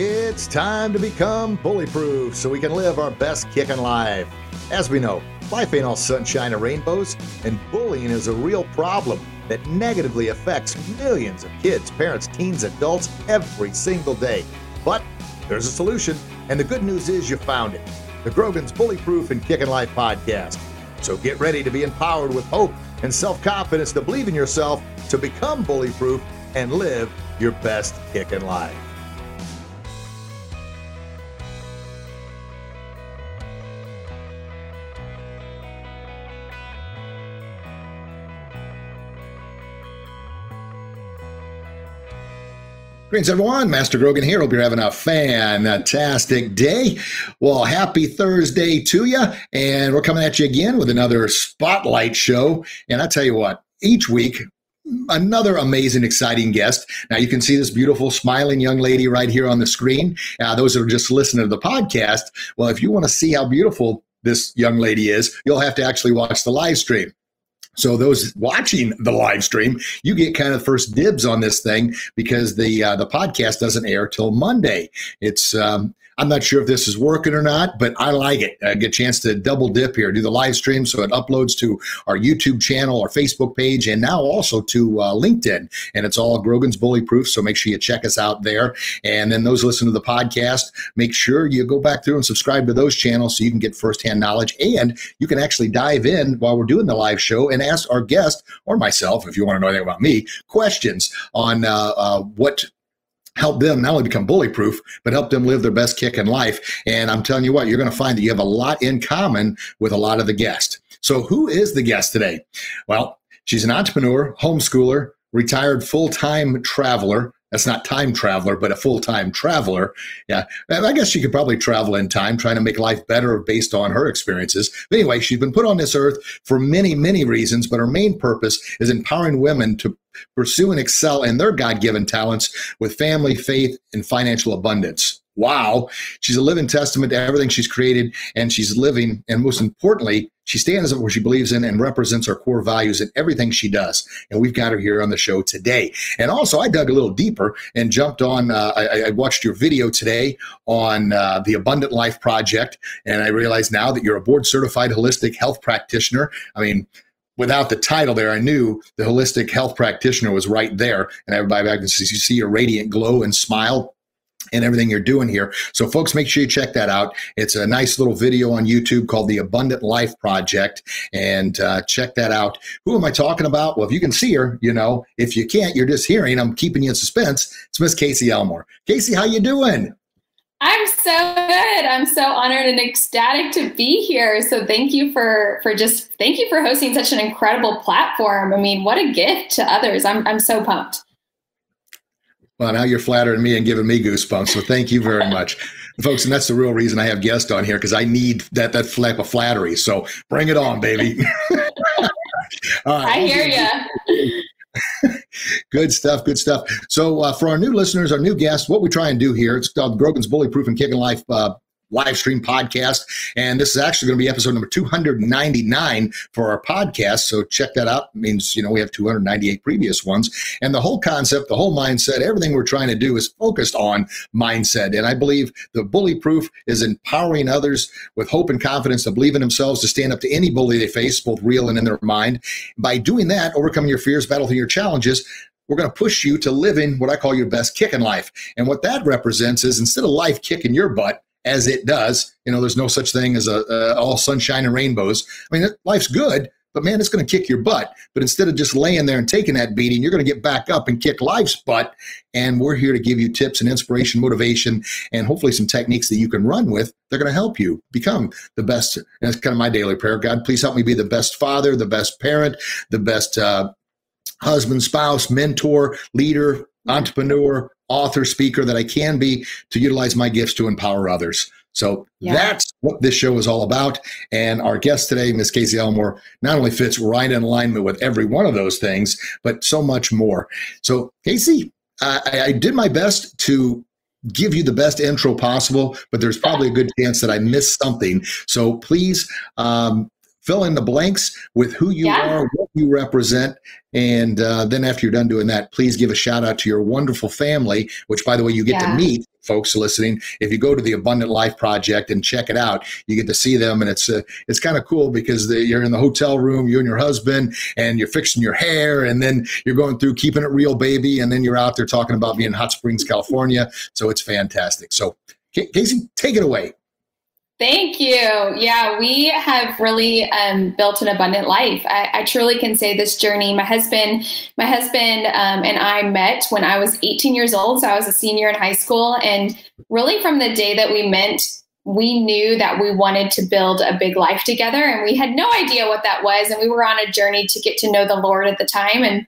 It's time to become bully-proof so we can live our best kicking life. As we know, life ain't all sunshine and rainbows, and bullying is a real problem that negatively affects millions of kids, parents, teens, adults every single day. But there's a solution, and the good news is you found it. The Grogan's Bully-Proof and Kicking Life podcast. So get ready to be empowered with hope and self-confidence to believe in yourself, to become bully-proof, and live your best kicking life. Greetings, everyone. Master Grogan here. Hope you're having a fantastic day. Well, happy Thursday to you. And we're coming at you again with another spotlight show. And I tell you what, each week, another amazing, exciting guest. Now, you can see this beautiful, smiling young lady right here on the screen. Uh, those that are just listening to the podcast. Well, if you want to see how beautiful this young lady is, you'll have to actually watch the live stream. So those watching the live stream, you get kind of first dibs on this thing because the uh, the podcast doesn't air till Monday. It's um, I'm not sure if this is working or not, but I like it. I get a chance to double dip here, do the live stream. So it uploads to our YouTube channel, our Facebook page, and now also to uh, LinkedIn. And it's all Grogan's Bully Proof. So make sure you check us out there. And then those listen to the podcast, make sure you go back through and subscribe to those channels so you can get firsthand knowledge. And you can actually dive in while we're doing the live show and ask our guest or myself, if you want to know anything about me, questions on uh, uh, what help them not only become bully proof, but help them live their best kick in life. And I'm telling you what, you're going to find that you have a lot in common with a lot of the guests. So, who is the guest today? Well, she's an entrepreneur, homeschooler, retired full time traveler, that's not time traveler, but a full time traveler. Yeah. I guess she could probably travel in time, trying to make life better based on her experiences. But anyway, she's been put on this earth for many, many reasons, but her main purpose is empowering women to pursue and excel in their God given talents with family, faith, and financial abundance wow, she's a living testament to everything she's created and she's living. And most importantly, she stands up where she believes in and represents our core values in everything she does. And we've got her here on the show today. And also, I dug a little deeper and jumped on. Uh, I, I, watched your video today on uh, the Abundant Life Project. And I realize now that you're a board certified holistic health practitioner. I mean, without the title there, I knew the holistic health practitioner was right there. And everybody back and says, you see your radiant glow and smile and everything you're doing here. So, folks, make sure you check that out. It's a nice little video on YouTube called The Abundant Life Project, and uh, check that out. Who am I talking about? Well, if you can see her, you know. If you can't, you're just hearing. I'm keeping you in suspense. It's Miss Casey Elmore. Casey, how you doing? I'm so good. I'm so honored and ecstatic to be here. So thank you for for just thank you for hosting such an incredible platform. I mean, what a gift to others. I'm I'm so pumped. Well, now you're flattering me and giving me goosebumps. So thank you very much, folks. And that's the real reason I have guests on here because I need that that flap of flattery. So bring it on, baby. I hear you. good stuff. Good stuff. So, uh, for our new listeners, our new guests, what we try and do here, it's called Grogan's Bully Proof and Kicking Life uh, live stream podcast. And this is actually going to be episode number 299 for our podcast. So check that out. It means, you know, we have 298 previous ones. And the whole concept, the whole mindset, everything we're trying to do is focused on mindset. And I believe the bully proof is empowering others with hope and confidence to believe in themselves to stand up to any bully they face, both real and in their mind. By doing that, overcoming your fears, battle through your challenges, we're going to push you to living what I call your best kick in life. And what that represents is instead of life kicking your butt, as it does. You know, there's no such thing as a, a all sunshine and rainbows. I mean, life's good, but man, it's going to kick your butt. But instead of just laying there and taking that beating, you're going to get back up and kick life's butt. And we're here to give you tips and inspiration, motivation, and hopefully some techniques that you can run with. They're going to help you become the best. And that's kind of my daily prayer. God, please help me be the best father, the best parent, the best uh, husband, spouse, mentor, leader, entrepreneur, author, speaker that I can be to utilize my gifts to empower others. So yeah. that's what this show is all about. And our guest today, Miss Casey Elmore, not only fits right in alignment with every one of those things, but so much more. So, Casey, I, I did my best to give you the best intro possible, but there's probably a good chance that I missed something. So please um, fill in the blanks with who you yeah. are, what you represent. And uh, then after you're done doing that, please give a shout out to your wonderful family, which, by the way, you get yeah. to meet folks listening. If you go to the Abundant Life Project and check it out, you get to see them, and it's uh, it's kind of cool because the, you're in the hotel room, you and your husband, and you're fixing your hair, and then you're going through keeping it real, baby, and then you're out there talking about being in Hot Springs, California. So it's fantastic. So Casey, take it away. Thank you. Yeah, we have really um, built an abundant life. I, I, truly can say this journey. My husband, my husband um, and I met when I was 18 years old. So I was a senior in high school, and really from the day that we met, we knew that we wanted to build a big life together, and we had no idea what that was. And we were on a journey to get to know the Lord at the time, and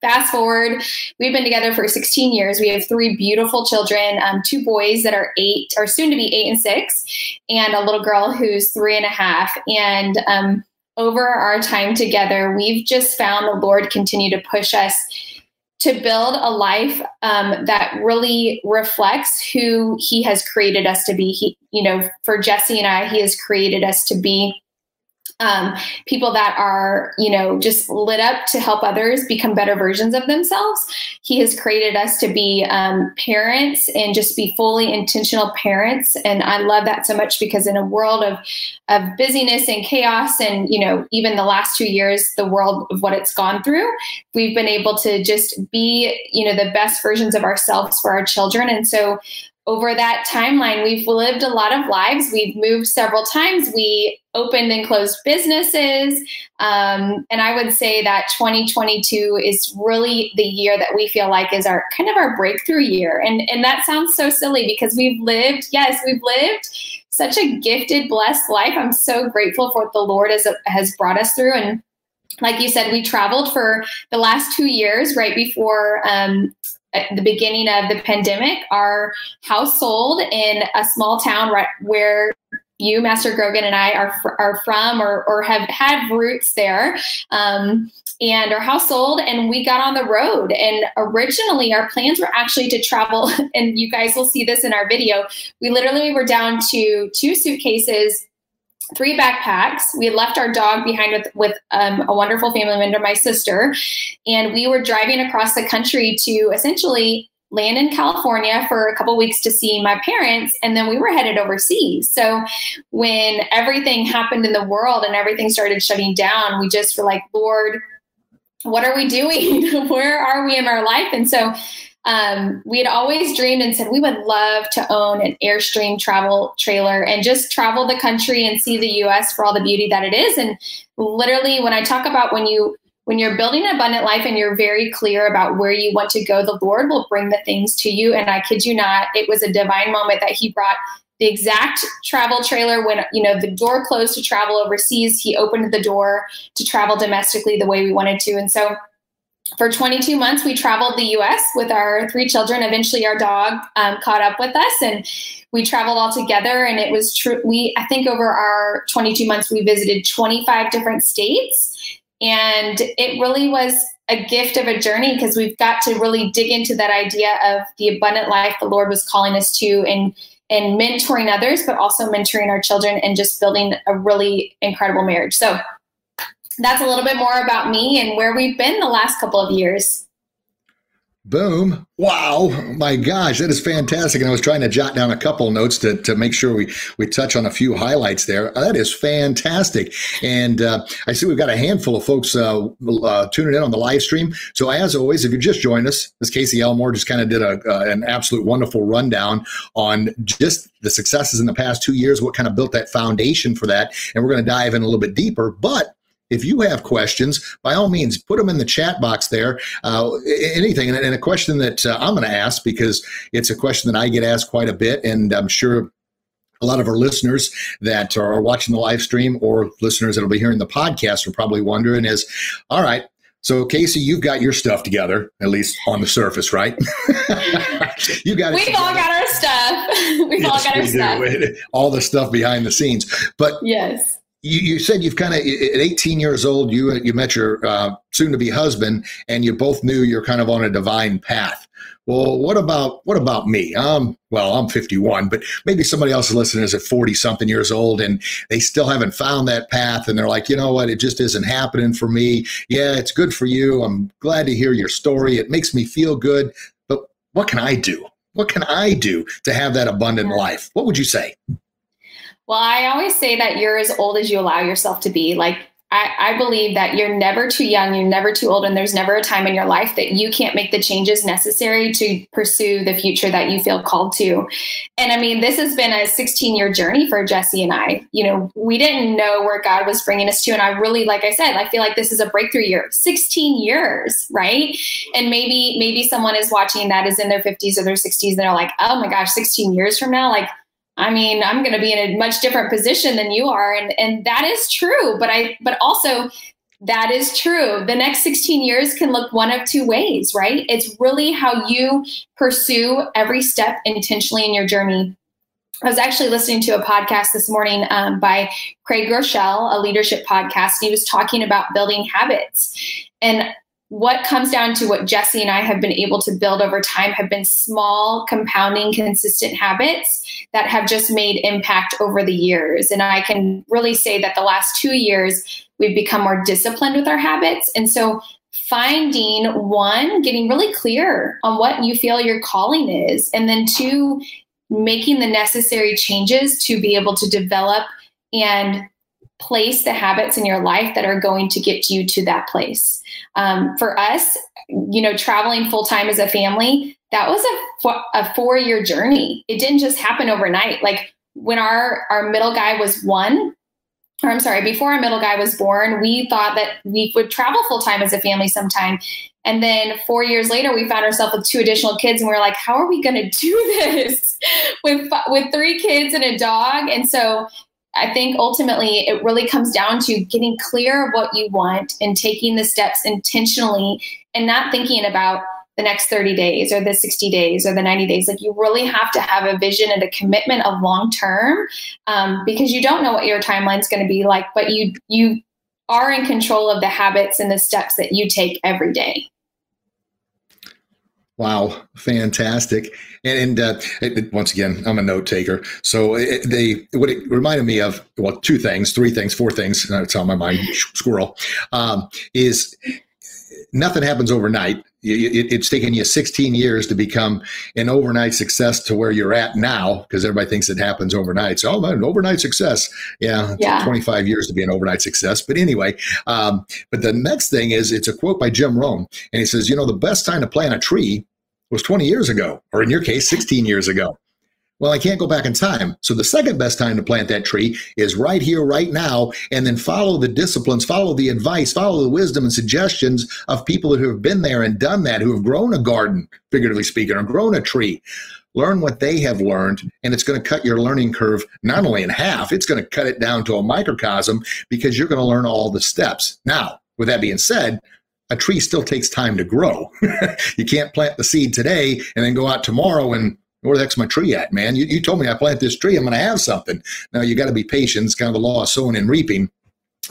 Fast forward, we've been together for 16 years. We have three beautiful children, um, two boys that are eight, or soon to be eight and six, and a little girl who's three and a half. And um, over our time together, we've just found the Lord continue to push us to build a life um, that really reflects who He has created us to be. He, you know, for Jesse and I, He has created us to be um, people that are, you know, just lit up to help others become better versions of themselves. He has created us to be um, parents and just be fully intentional parents. And I love that so much because in a world of of busyness and chaos, and you know, even the last two years, the world of what it's gone through, we've been able to just be, you know, the best versions of ourselves for our children. And so over that timeline, we've lived a lot of lives. We've moved several times. We opened and closed businesses. Um, and I would say that 2022 is really the year that we feel like is our kind of our breakthrough year. And, and that sounds so silly because we've lived, yes, we've lived such a gifted, blessed life. I'm so grateful for what the Lord has, has brought us through. And like you said, we traveled for the last two years right before um, at the beginning of the pandemic, our household in a small town right where you, Master Grogan, and I are are from or or have had roots there. Um, and our house sold and we got on the road and originally our plans were actually to travel and you guys will see this in our video we literally were down to two suitcases three backpacks. We had left our dog behind with, with um, a wonderful family member, my sister, and we were driving across the country to essentially land in California for a couple weeks to see my parents, and then we were headed overseas. So when everything happened in the world and everything started shutting down, we just were like, Lord, what are we doing? Where are we in our life? And so um, we had always dreamed and said we would love to own an Airstream travel trailer and just travel the country and see the US for all the beauty that it is. And literally, when I talk about when you when you're building an abundant life and you're very clear about where you want to go, the Lord will bring the things to you. And I kid you not, it was a divine moment that He brought the exact travel trailer when you know the door closed to travel overseas. He opened the door to travel domestically the way we wanted to, and so for 22 months, we traveled the US with our three children. Eventually, our dog um, caught up with us and we traveled all together. And it was true. We, I think, over our 22 months, we visited 25 different states. And it really was a gift of a journey because we've got to really dig into that idea of the abundant life the Lord was calling us to and and mentoring others, but also mentoring our children and just building a really incredible marriage. So that's a little bit more about me and where we've been the last couple of years. Boom. Wow. My gosh, that is fantastic. And I was trying to jot down a couple notes to, to make sure we, we touch on a few highlights there. That is fantastic. And uh, I see we've got a handful of folks uh, uh, tuning in on the live stream. So, as always, if you just joined us, as Casey Elmore just kind of did a, uh, an absolute wonderful rundown on just the successes in the past two years, what kind of built that foundation for that. And we're going to dive in a little bit deeper. But if you have questions, by all means, put them in the chat box there. Uh, anything, and a question that uh, I'm going to ask because it's a question that I get asked quite a bit, and I'm sure a lot of our listeners that are watching the live stream or listeners that'll be hearing the podcast are probably wondering is, all right, so Casey, you've got your stuff together, at least on the surface, right? you got We've all got our stuff. We've yes, all got our stuff. All the stuff behind the scenes. But yes you, you said you've kind of at 18 years old you you met your uh, soon to be husband and you both knew you're kind of on a divine path Well, what about what about me? Um, well, I'm 51, but maybe somebody else is listening is at 40 something years old and they still haven't found that path and they're like, you know what, it just isn't happening for me. Yeah, it's good for you. I'm glad to hear your story. It makes me feel good. But what can I do? What can I do to have that abundant life? What would you say? Well, I always say that you're as old as you allow yourself to be. Like I, I, believe that you're never too young, you're never too old, and there's never a time in your life that you can't make the changes necessary to pursue the future that you feel called to. And I mean, this has been a 16 year journey for Jesse and I. You know, we didn't know where God was bringing us to. And I really, like I said, I feel like this is a breakthrough year 16 years, right? And maybe, maybe someone is watching that is in their 50s or their 60s and they're like, oh my gosh, 16 years from now, like, I mean, I'm going to be in a much different position than you are. And, and that is true. But I, but also that is true. The next 16 years can look one of two ways, right? It's really how you pursue every step intentionally in your journey. I was actually listening to a podcast this morning um, by Craig Groeschel, a leadership podcast. He was talking about building habits. And what comes down to what Jesse and I have been able to build over time have been small, compounding, consistent habits that have just made impact over the years. And I can really say that the last two years, we've become more disciplined with our habits. And so finding one, getting really clear on what you feel your calling is, and then two, making the necessary changes to be able to develop and place the habits in your life that are going to get you to that place. Um, for us, you know, traveling full time as a family, that was a, a four year journey. It didn't just happen overnight. Like when our, our middle guy was one, or I'm sorry, before our middle guy was born, we thought that we would travel full time as a family sometime. And then four years later, we found ourselves with two additional kids, and we are like, "How are we going to do this with with three kids and a dog?" And so I think ultimately it really comes down to getting clear of what you want and taking the steps intentionally and not thinking about the next 30 days or the 60 days or the 90 days. Like you really have to have a vision and a commitment of long term um, because you don't know what your timeline is going to be like, but you you are in control of the habits and the steps that you take every day. Wow, fantastic! And, and uh, it, once again, I'm a note taker. So it, they what it reminded me of well, two things, three things, four things. And It's on my mind. Squirrel um, is nothing happens overnight. It, it's taken you 16 years to become an overnight success to where you're at now because everybody thinks it happens overnight. So, oh, an overnight success. Yeah, yeah. 25 years to be an overnight success. But anyway, um, but the next thing is it's a quote by Jim Rohn. And he says, you know, the best time to plant a tree was 20 years ago, or in your case, 16 years ago. Well, I can't go back in time. So the second best time to plant that tree is right here, right now, and then follow the disciplines, follow the advice, follow the wisdom and suggestions of people who have been there and done that, who have grown a garden, figuratively speaking, or grown a tree. Learn what they have learned, and it's going to cut your learning curve not only in half, it's going to cut it down to a microcosm because you're going to learn all the steps. Now, with that being said, a tree still takes time to grow. you can't plant the seed today and then go out tomorrow and where the heck's my tree at, man? You, you told me I plant this tree, I'm going to have something. Now you got to be patient. It's kind of the law of sowing and reaping.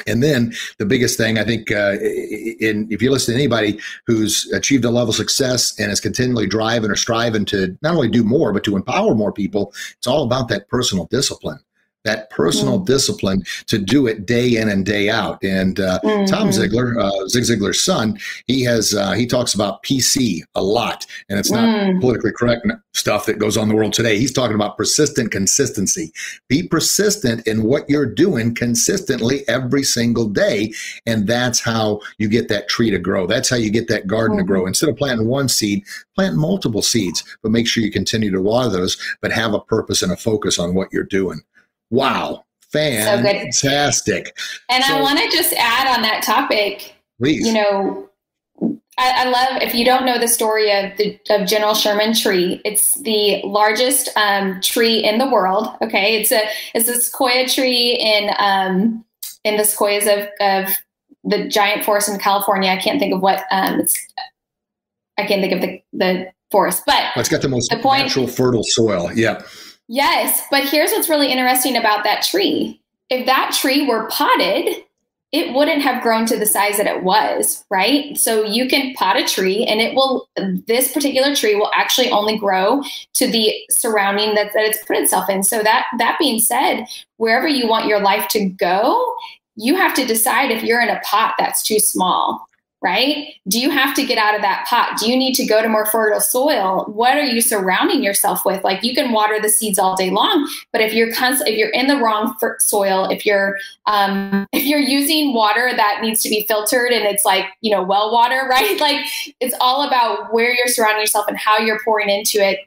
And then the biggest thing I think, uh, in if you listen to anybody who's achieved a level of success and is continually driving or striving to not only do more but to empower more people, it's all about that personal discipline that personal mm discipline to do it day in and day out. And uh, mm-hmm. Tom Ziglar, uh, Zig Ziglar's son, he has uh, he talks about PC a lot, and it's not mm. politically correct stuff that goes on in the world today. He's talking about persistent consistency. Be persistent in what you're doing consistently every single day, and that's how you get that tree to grow. That's how you get that garden mm-hmm. to grow. Mm-hmm. Instead of planting one seed, plant multiple seeds, but make sure you continue to water those, but have a purpose and a focus on what you're doing. Wow. Fantastic. So and so, I want to just add on that topic. Please. You know, I, I, love if you don't know the story of the of General Sherman tree. It's the largest um, tree in the world. Okay, it's a it's a sequoia tree in um, in the sequoias of, of the giant forest in California. I can't think of what um, it's. I can't think of the the forest, but it's got the most the point, natural fertile soil. Yeah. Yes, but here's what's really interesting about that tree. If that tree were potted, it wouldn't have grown to the size that it was, right? So you can pot a tree and it will, this particular tree will actually only grow to the surrounding that, that it's put itself in. So that, that being said, wherever you want your life to go, you have to decide if you're in a pot that's too small right? Do you have to get out of that pot? Do you need to go to more fertile soil? What are you surrounding yourself with? Like you can water the seeds all day long, but if you're const- if you're in the wrong soil, if you're um, if you're using water that needs to be filtered and it's like you know well water, right? Like it's all about where you're surrounding yourself and how you're pouring into it.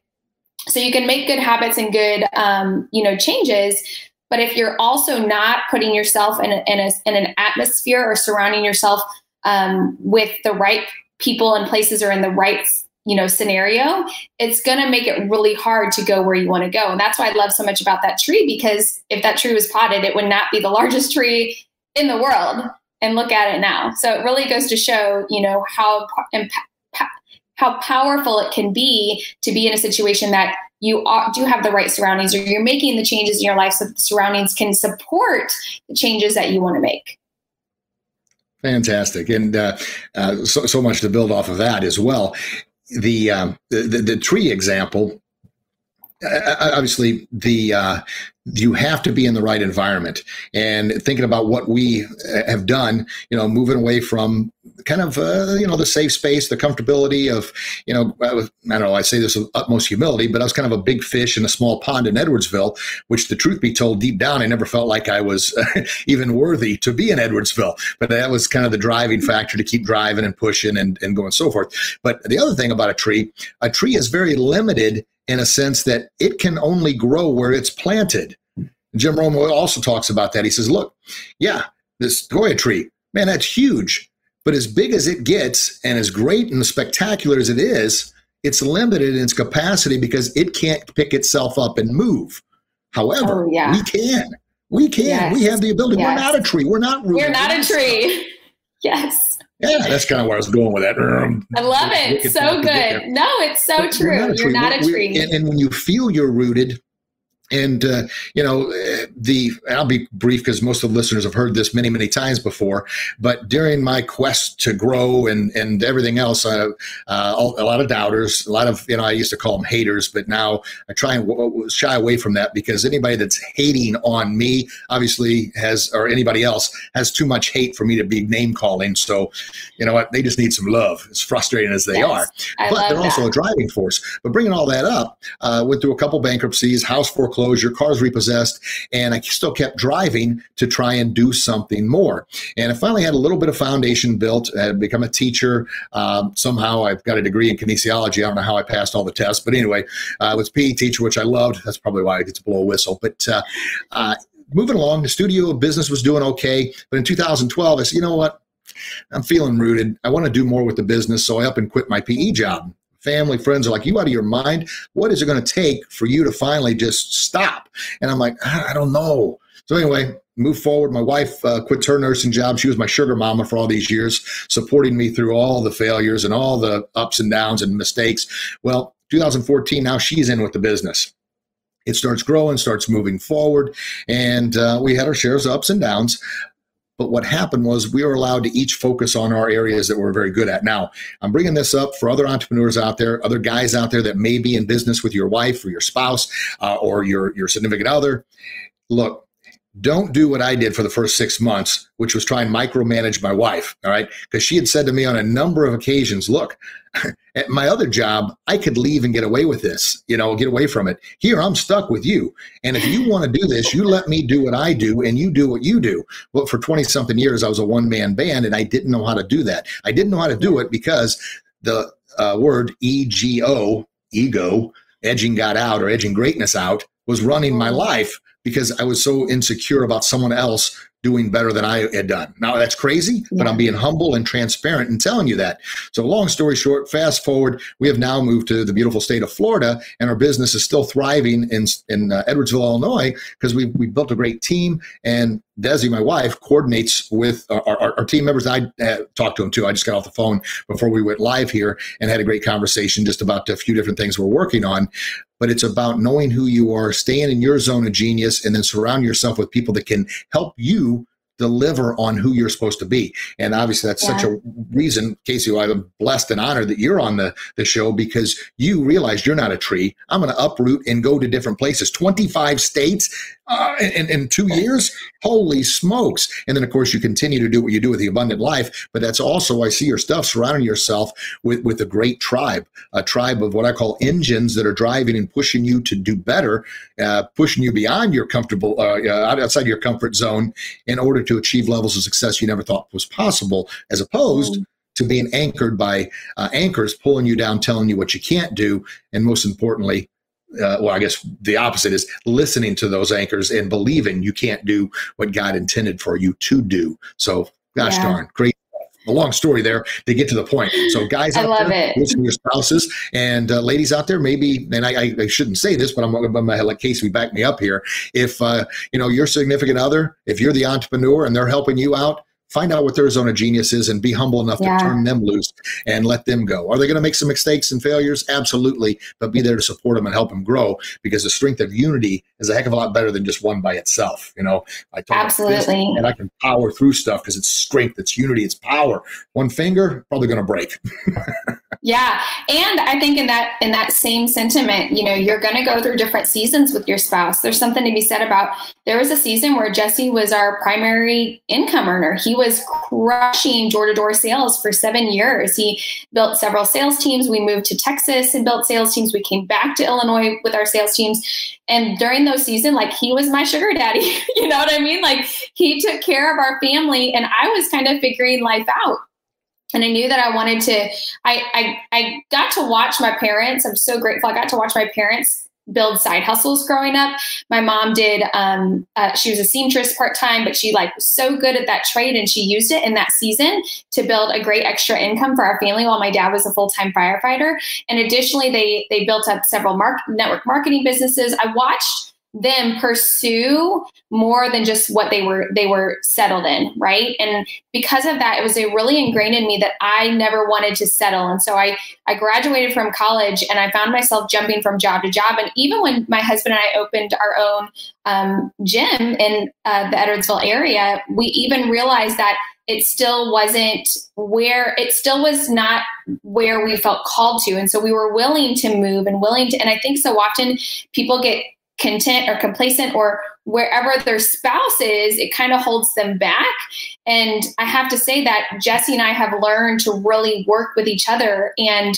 So you can make good habits and good um, you know changes. But if you're also not putting yourself in, a, in, a, in an atmosphere or surrounding yourself um, with the right people and places or in the right you know scenario it's going to make it really hard to go where you want to go. And that's why i love so much about that tree because if that tree was potted it would not be the largest tree in the world. And look at it now. So it really goes to show you know how how powerful it can be to be in a situation that you do have the right surroundings or you're making the changes in your life so that the surroundings can support the changes that you want to make Fantastic, and uh, uh, so so much to build off of that as well. The um, the, the, the tree example obviously the uh, you have to be in the right environment and thinking about what we have done you know moving away from kind of uh, you know the safe space the comfortability of you know I, was, I, don't know i say this with utmost humility but i was kind of a big fish in a small pond in edwardsville which the truth be told deep down i never felt like i was even worthy to be in edwardsville but that was kind of the driving factor to keep driving and pushing and, and going so forth but the other thing about a tree a tree is very limited in a sense that it can only grow where it's planted. Jim Rohn also talks about that. He says, look, yeah, this sequoia tree, man, that's huge. But as big as it gets and as great and spectacular as it is, it's limited in its capacity because it can't pick itself up and move. However, oh, yeah. we can. We can. Yes. We have the ability. Yes. We're not a tree. We're not rooted. We're not a tree. yes. Yeah, that's kind of where I was going with that. I love it. So good. No, it's so but true. Not you're not a tree. And, and when you feel you're rooted, and uh, you know the i'll be brief because most of the listeners have heard this many many times before but during my quest to grow and and everything else uh, uh, a lot of doubters a lot of you know i used to call them haters but now i try and w- shy away from that because anybody that's hating on me obviously has or anybody else has too much hate for me to be name calling. So you know what? They just need some love as frustrating as they yes, are. I but they're that. also a driving force. But bringing all that up uh, went through a couple bankruptcies house foreclosure foreclosure, cars repossessed, and I still kept driving to try and do something more. And I finally had a little bit of foundation built. I had become a teacher. Um, somehow I've got a degree in kinesiology. I don't know how I passed all the tests, but anyway, uh, I was PE teacher, which I loved. That's probably why I get to blow a whistle. But uh, uh, moving along, the studio business was doing okay. But in 2012, I said, you know what? I'm feeling rooted. I want to do more with the business. So I up and quit my PE job family, friends are like, you out of your mind? What is it going to take for you to finally just stop? And I'm like, I don't know. So anyway, move forward. My wife uh, quit her nursing job. She was my sugar mama for all these years, supporting me through all the failures and all the ups and downs and mistakes. Well, 2014, now she's in with the business. It starts growing, starts moving forward, and uh, we had our shares ups and downs. But what happened was we were allowed to each focus on our areas that we're very good at. Now, I'm bringing this up for other entrepreneurs out there, other guys out there that may be in business with your wife or your spouse uh, or your, your significant other. Look, don't do what I did for the first six months, which was try and micromanage my wife. All right. Because she had said to me on a number of occasions, look, at my other job, I could leave and get away with this, you know, get away from it. Here, I'm stuck with you. And if you want to do this, you let me do what I do and you do what you do. But for 20 something years, I was a one man band and I didn't know how to do that. I didn't know how to do it because the uh, word EGO, ego, edging God out or edging greatness out, was running my life because I was so insecure about someone else doing better than I had done. Now that's crazy, yeah. but I'm being humble and transparent and telling you that. So long story short, fast forward, we have now moved to the beautiful state of Florida and our business is still thriving in, in uh, Edwardsville, Illinois, because we, we built a great team and Desi, my wife, coordinates with our, our, our team members. I uh, talked to them too. I just got off the phone before we went live here and had a great conversation just about a few different things we're working on but it's about knowing who you are, staying in your zone of genius, and then surround yourself with people that can help you deliver on who you're supposed to be. And obviously, that's yeah. such a reason, Casey, I'm blessed and honored that you're on the, the show because you realize you're not a tree. I'm going to uproot and go to different places. 25 states uh, in, in two years? Holy smokes. And then, of course, you continue to do what you do with the abundant life. But that's also, I see your stuff surrounding yourself with, with a great tribe, a tribe of what I call engines that are driving and pushing you to do better, uh, pushing you beyond your comfortable, uh, uh outside your comfort zone in order to achieve levels of success you never thought was possible, as opposed mm. to being anchored by uh, anchors pulling you down, telling you what you can't do, and most importantly, uh, well, I guess the opposite is listening to those anchors and believing you can't do what God intended for you to do. So, gosh yeah. darn, great. A long story there to get to the point. So, guys, I love there, it. Listen to your spouses and uh, ladies out there. Maybe, and I, I, shouldn't say this, but I'm, I'm going to let Casey back me up here. If uh, you know your significant other, if you're the entrepreneur and they're helping you out, find out what their zone of genius is and be humble enough yeah. to turn them loose and let them go. Are they going to make some mistakes and failures? Absolutely. But be there to support them and help them grow because the strength of unity is a heck of a lot better than just one by itself. You know, I talk Absolutely. and I can power through stuff because it's strength, it's unity, it's power. One finger, probably going to break. yeah. And I think in that, in that same sentiment, you know, you're going to go through different seasons with your spouse. There's something to be said about there was a season where Jesse was our primary income earner. He was crushing door to door sales for seven years. He built several sales teams. We moved to Texas and built sales teams. We came back to Illinois with our sales teams. And during those seasons, like he was my sugar daddy. you know what I mean? Like he took care of our family and I was kind of figuring life out and I knew that I wanted to. I, I I got to watch my parents. I'm so grateful. I got to watch my parents build side hustles growing up. My mom did, um, uh, she was a seamstress part time, but she like was so good at that trade and she used it in that season to build a great extra income for our family while my dad was a full time firefighter. And additionally, they they built up several mark- network marketing businesses. I watched them pursue more than just what they were they were settled in right? And because of that it was a really ingrained in me that i never wanted to settle. And so i i graduated from college and i found myself jumping from job to job. And even when my husband and i opened our own um, gym in uh, the edwardsville area we even realized that it still wasn't where it still was not where we felt called to. And so we were willing to move and willing to and i think so often people get content or complacent or wherever their spouse is, it kind of holds them back. And I have to say that Jesse and I have learned to really work with each other and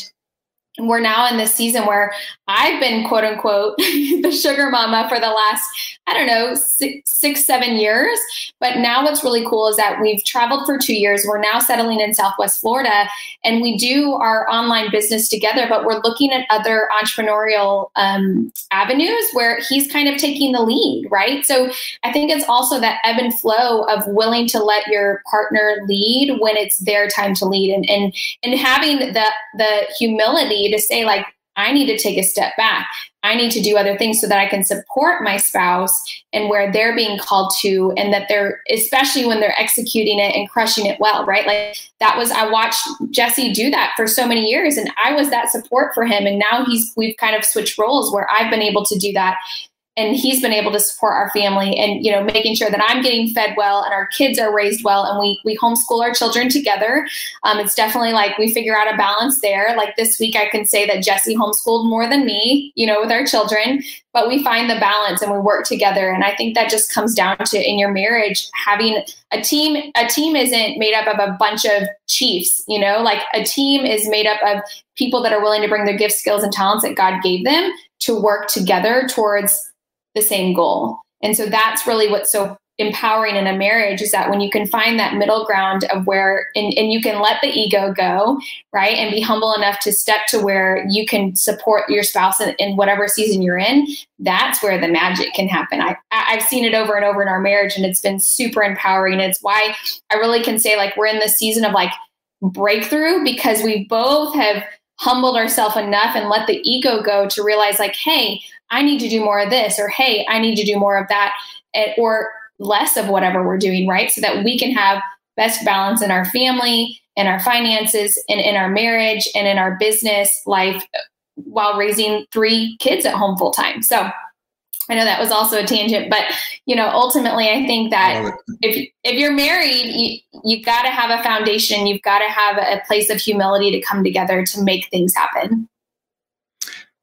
we're now in this season where I've been quote unquote the sugar mama for the last, I don't know, six, six, seven years. But now what's really cool is that we've traveled for two years. We're now settling in Southwest Florida and we do our online business together, but we're looking at other entrepreneurial um, avenues where he's kind of taking the lead, right? So I think it's also that ebb and flow of willing to let your partner lead when it's their time to lead and, and, and having the, the humility to say, like, I need to take a step back. I need to do other things so that I can support my spouse and where they're being called to, and that they're, especially when they're executing it and crushing it well, right? Like that was, I watched Jesse do that for so many years, and I was that support for him. And now he's, we've kind of switched roles where I've been able to do that and he's been able to support our family and you know making sure that i'm getting fed well and our kids are raised well and we we homeschool our children together. Um, it's definitely like we figure out a balance there. Like this week i can say that jesse homeschooled more than me you know with our children but we find the balance and we work together. And i think that just comes down to in your marriage having a team a team isn't made up of a bunch of chiefs you know like a team is made up of people that are willing to bring their gifts skills and talents that god gave them to work together towards the same goal. And so that's really what's so empowering in a marriage is that when you can find that middle ground of where and, and you can let the ego go right and be humble enough to step to where you can support your spouse in, in whatever season you're in that's where the magic can happen I, i've seen it over and over in our marriage and it's been super empowering it's why i really can say like we're in the season of like breakthrough because we both have humbled ourselves enough and let the ego go to realize like hey I need to do more of this, or hey, I need to do more of that, eh, or less of whatever we're doing, right? So that we can have best balance in our family, in our finances, and in our marriage, and in our business life eh, while raising three kids at home full time. So I know that was also a tangent, but you know, ultimately, I think that if if you're married, you you got to have a foundation. You've got to have a place of humility to come together to make things happen.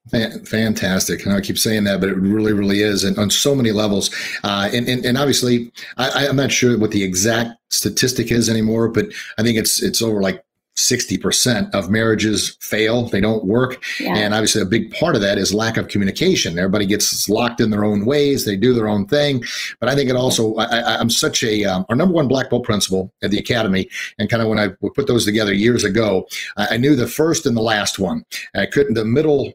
Fantastic. And I keep saying that, but it really, really is. And on so many levels. Uh, and, and, and, obviously, I, I'm not sure what the exact statistic is anymore, but I think it's, it's over like 60% of marriages fail they don't work. Yeah. and obviously a big part of that is lack of communication. Everybody gets locked in their own ways they do their own thing. But i think it also I, am such a um, our number one black belt principle at the academy and kind of when i put those together years ago I, I knew the first and the last one. I couldn't the middle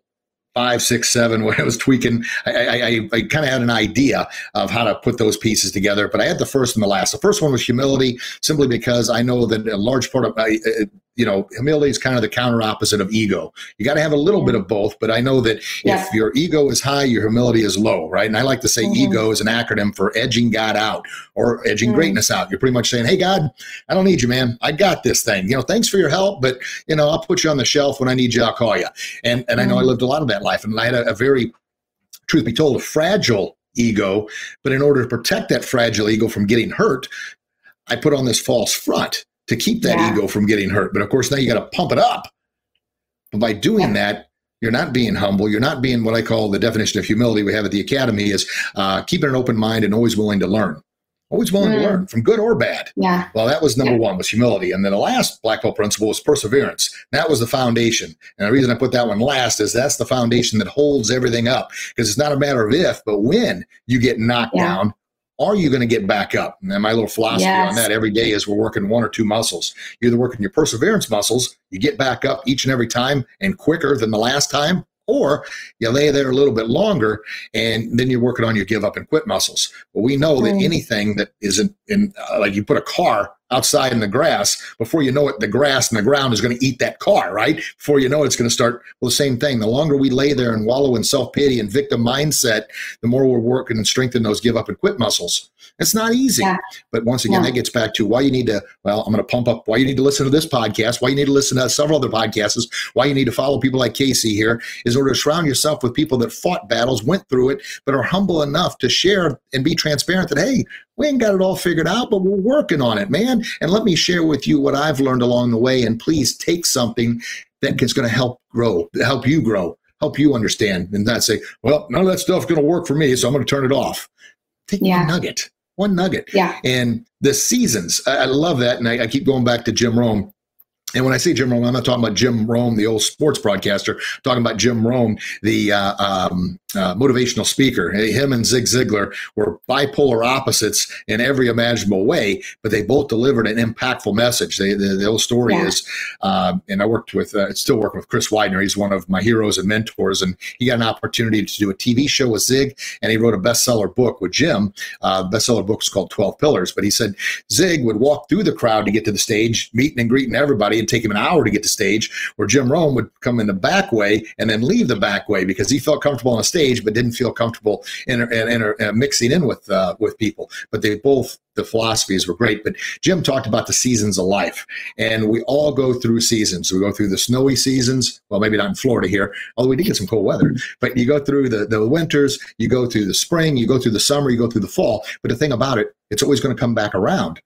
five, six, seven, when I was tweaking, I, I, I kind of had an idea of how to put those pieces together. But I had the first and the last. The first one was humility, simply because I know that a large part of my, you know, humility is kind of the counter opposite of ego. You got to have a little bit of both, but I know that yeah. if your ego is high, your humility is low, right? And I like to say mm-hmm. ego is an acronym for edging God out or edging mm-hmm. greatness out. You're pretty much saying, "Hey, God, I don't need you, man. I got this thing. You know, thanks for your help, but you know, I'll put you on the shelf when I need you. I'll call you." And and mm-hmm. I know I mm-hmm. lived a lot of that life, and I had a, a very, truth be told, a fragile ego. But in order to protect that fragile ego from getting hurt, I put on this false front to keep that yeah. ego from getting hurt. But of course, now you got to pump it up. But by doing that, you're not being humble. You're not being what I call the definition of humility we have at the academy is uh, keeping an open mind and always willing to learn. Always willing mm. to learn from good or bad. Yeah. Well, that was number yeah. one was humility. And then the last black belt principle was perseverance. That was the foundation. And the reason I put that one last is that's the foundation that holds everything up because it's not a matter of if, but when you get knocked yeah. down, are you going to get back up? And my little philosophy yes. on that every day is we're working one or two muscles. You're either working your perseverance muscles, you get back up each and every time and quicker than the last time, or you lay there a little bit longer and then you're working on your give up and quit muscles. But we know that anything that isn't in, uh, like you put a car outside in the grass. Before you know it, the grass and the ground is going to eat that car, right? Before you know it, it's going to start. Well, the same thing. The longer we lay there and wallow in self pity and victim mindset, the more we're working and strengthening those give up and quit muscles. It's not easy. Yeah. But once again, yeah. that gets back to why you need to, well, I'm going to pump up, why you need to listen to this podcast, why you need to listen to several other podcasts, why you need to follow people like Casey here, is order to surround yourself with people that fought battles, went through it, but are humble enough to share and be transparent that, hey, we ain't got it all figured out, but we're working on it, man. And let me share with you what I've learned along the way. And please take something that is going to help grow, help you grow, help you understand, and not say, well, none of that stuff's going to work for me, so I'm going to turn it off. Take yeah. one nugget, one nugget. Yeah. And the seasons, I, I love that. And I, I keep going back to Jim Rohn. and when I say Jim Rohn, I'm not talking about Jim Rome, the old sports broadcaster. I'm talking about Jim Rohn, the uh, um, uh, motivational speaker. Him and Zig Ziglar were bipolar opposites in every imaginable way, but they both delivered an impactful message. They, the, the old story yeah. is, um, and I worked with, uh, still working with Chris Widener. He's one of my heroes and mentors, and he got an opportunity to do a TV show with Zig, and he wrote a bestseller book with Jim. Uh, bestseller book is called 12 Pillars, but he said Zig would walk through the crowd to get to the stage, meeting and greeting everybody, and take him an hour to get to stage, where Jim Rohn would come in the back way and then leave the back way because he felt comfortable on the stage stage, but didn't feel comfortable in, in, in, in mixing in with uh, with people. But they both the philosophies were great. But Jim talked about the seasons of life, and we all go through seasons. We go through the snowy seasons. Well, maybe not in Florida here, although we did get some cold weather. But you go through the the winters, you go through the spring, you go through the summer, you go through the fall. But the thing about it, it's always going to come back around.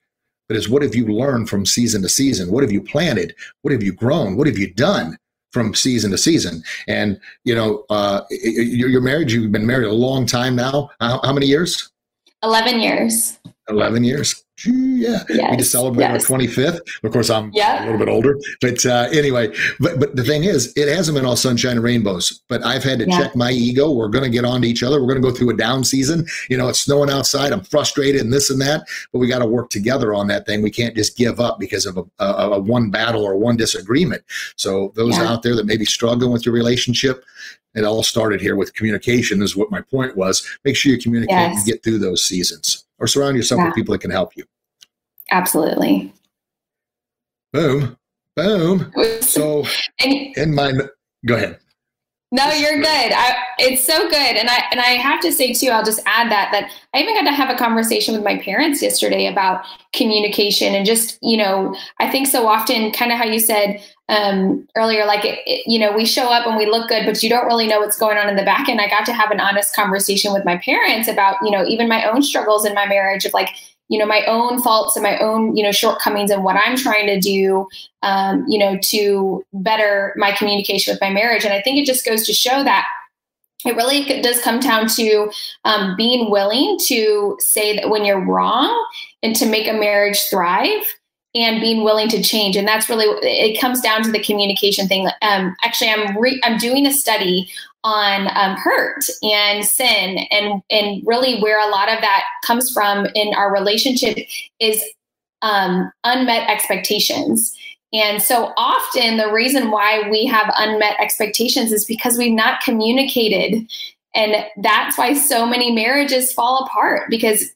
But is what have you learned from season to season? What have you planted? What have you grown? What have you done? From season to season. And you know, uh, you're married. You've been married a long time now. How, many years? Eleven years. 11 years. Yeah. Yes. We just celebrated yes. our 25th. Of course, I'm yeah. a little bit older. But uh, anyway, but, but the thing is, it hasn't been all sunshine and rainbows. But I've had to yeah. check my ego. We're going to get on to each other. We're going to go through a down season. You know, it's snowing outside. I'm frustrated and this and that. But we got to work together on that thing. We can't just give up because of a, a, a one battle or one disagreement. So those yeah. out there that may be struggling with your relationship, it all started here with communication, is what my point was. Make sure you communicate yes. and get through those seasons or surround yourself yeah. with people that can help you. Absolutely. Boom. Boom. So, in my, go ahead. No, you're good. I, it's so good, and I and I have to say too. I'll just add that that I even got to have a conversation with my parents yesterday about communication and just you know I think so often, kind of how you said um, earlier, like it, it, you know we show up and we look good, but you don't really know what's going on in the back end. I got to have an honest conversation with my parents about you know even my own struggles in my marriage of like you know my own faults and my own you know shortcomings and what i'm trying to do um, you know to better my communication with my marriage and i think it just goes to show that it really does come down to um, being willing to say that when you're wrong and to make a marriage thrive and being willing to change. And that's really it comes down to the communication thing. Um, actually i'm re- i'm doing a study on um, hurt and sin and and really where a lot of that comes from in our relationship is um, unmet expectations. And so often the reason why we have unmet expectations is because we've not communicated. And that's why so many marriages fall apart because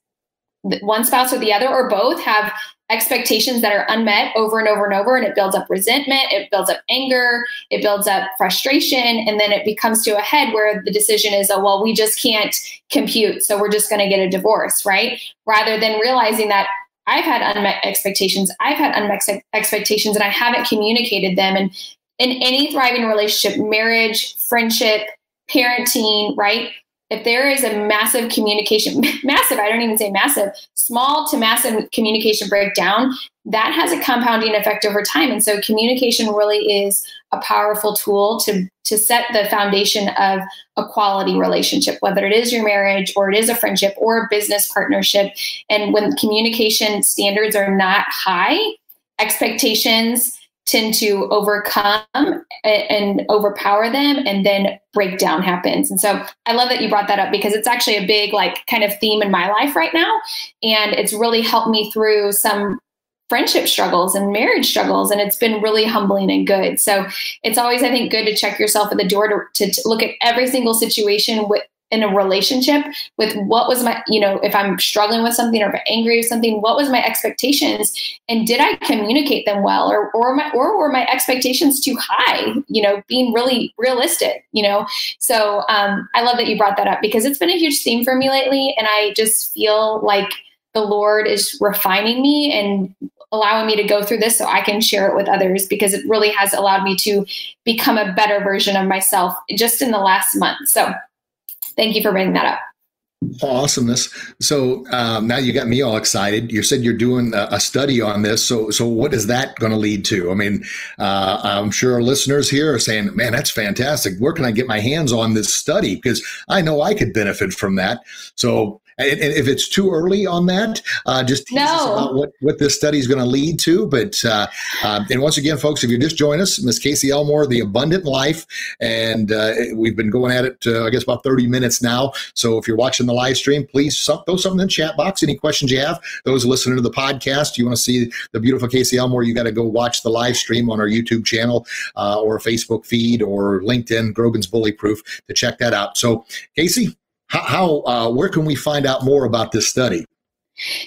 one spouse or the other or both have expectations that are unmet over and over and over and it builds up resentment it builds up anger it builds up frustration and then it becomes to a head where the decision is oh well we just can't compute so we're just going to get a divorce right? Rather than realizing that i've had unmet expectations i've had unmet expectations and i haven't communicated them. And in any thriving relationship marriage friendship parenting right if there is a massive communication, massive, I don't even say massive, small to massive communication breakdown, that has a compounding effect over time. And so communication really is a powerful tool to, to set the foundation of a quality relationship, whether it is your marriage or it is a friendship or a business partnership. And when communication standards are not high, expectations tend to overcome and overpower them and then breakdown happens. And so i love that you brought that up because it's actually a big like kind of theme in my life right now. And it's really helped me through some friendship struggles and marriage struggles and it's been really humbling and good. So it's always i think good to check yourself at the door to, to, to look at every single situation with in a relationship with what was my you know if i'm struggling with something or if i'm angry with something what was my expectations and did i communicate them well or or my or were my expectations too high you know being really realistic you know so um, i love that you brought that up because it's been a huge theme for me lately and i just feel like the lord is refining me and allowing me to go through this so I can share it with others because it really has allowed me to become a better version of myself just in the last month. So thank you for bringing that up. Awesomeness. So um, now you got me all excited. You said you're doing a, study on this. So, so what is that going to lead to? I mean, uh, I'm sure listeners here are saying, "Man, that's fantastic. Where can I get my hands on this study?" Because I know I could benefit from that. So, and, and if it's too early on that, uh, just tease no. us about what, what this study is going to lead to. But uh, uh, and once again, folks, if you just join us, Miss Casey Elmore, The Abundant Life, and uh, we've been going at it, uh, I guess, about 30 minutes now. So if you're watching the live stream, please throw something in the chat box. Any questions you have? Those listening to the podcast, you want to see the beautiful Casey Elmore, you got to go watch the live stream on our YouTube channel uh, or Facebook feed or LinkedIn, Grogan's Bully Proof, to check that out. So, Casey, how, how uh, where can we find out more about this study?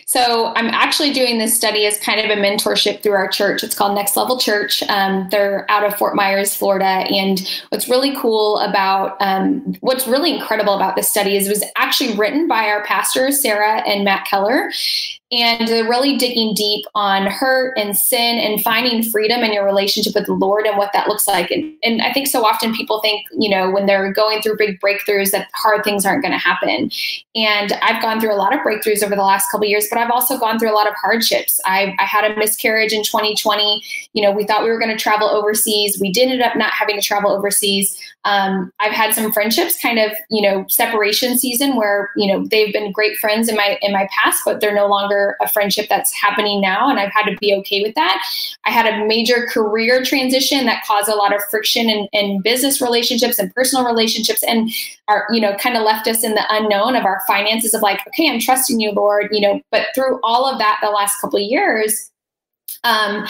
So I'm actually doing this study as kind of a mentorship through our church. It's called Next Level Church. Um, they're out of Fort Myers, Florida. And what's really cool about, um, what's really incredible about this study is it was actually written by our pastors, Sarah and Matt Keller and they're really digging deep on hurt and sin and finding freedom in your relationship with the Lord and what that looks like. And, and I think so often people think, you know, when they're going through big breakthroughs, that hard things aren't going to happen. And I've gone through a lot of breakthroughs over the last couple years, but I've also gone through a lot of hardships. I, I had a miscarriage in 2020. You know, we thought we were going to travel overseas. We did end up not having to travel overseas. Um, I've had some friendships, kind of, you know, separation season where you know they've been great friends in my in my past, but they're no longer a friendship that's happening now, and I've had to be okay with that. I had a major career transition that caused a lot of friction in, in business relationships and personal relationships, and are you know kind of left us in the unknown of our finances of like, okay, I'm trusting you, Lord, you know. But through all of that, the last couple years, um,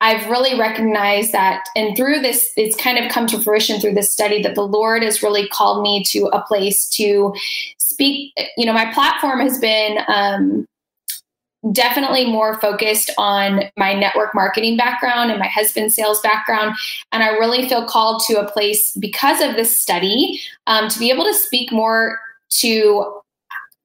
I've really recognized that, and through this, it's kind of come to fruition through this study that the Lord has really called me to a place to speak. You know, my platform has been um, definitely more focused on my network marketing background and my husband's sales background. And I really feel called to a place because of this study um, to be able to speak more to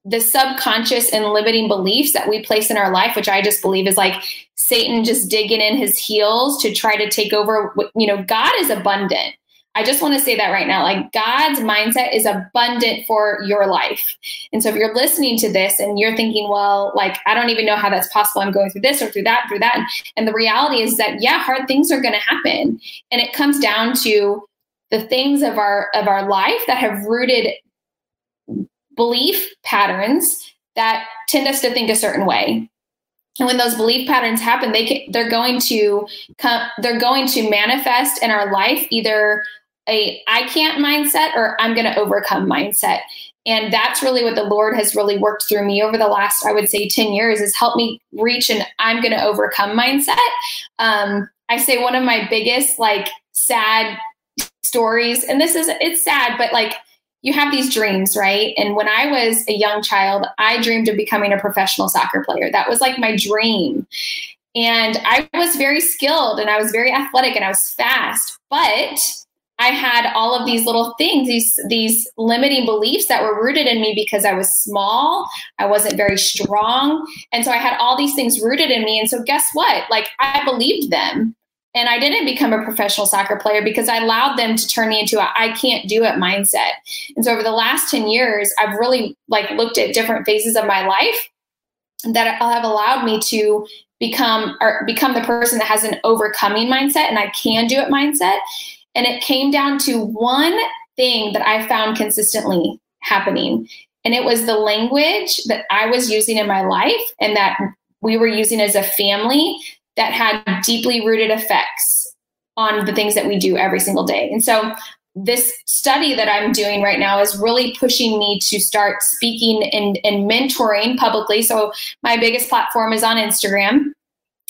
the subconscious and limiting beliefs that we place in our life, which I just believe is like Satan just digging in his heels to try to take over. You know, God is abundant. I just want to say that right now. Like God's mindset is abundant for your life. And so if you're listening to this and you're thinking, well, like, I don't even know how that's possible. I'm going through this or through that, through that. And the reality is that, yeah, hard things are going to happen. And it comes down to the things of our of our life that have rooted belief patterns that tend us to think a certain way and when those belief patterns happen they can, they're going to come they're going to manifest in our life either a i can't mindset or i'm going to overcome mindset and that's really what the lord has really worked through me over the last i would say 10 years is help me reach an i'm going to overcome mindset um, i say one of my biggest like sad stories and this is it's sad but like you have these dreams, right? And when I was a young child, I dreamed of becoming a professional soccer player. That was like my dream. And I was very skilled and I was very athletic and I was fast, but I had all of these little things, these these limiting beliefs that were rooted in me because I was small, I wasn't very strong, and so I had all these things rooted in me. And so guess what? Like I believed them. And I didn't become a professional soccer player because I allowed them to turn me into a I can't do it mindset. And so over the last 10 years, I've really like looked at different phases of my life that have allowed me to become or become the person that has an overcoming mindset and I can do it mindset. And it came down to one thing that I found consistently happening. And it was the language that I was using in my life and that we were using as a family that had deeply rooted effects on the things that we do every single day. And so this study that I'm doing right now is really pushing me to start speaking and, and mentoring publicly. So my biggest platform is on Instagram.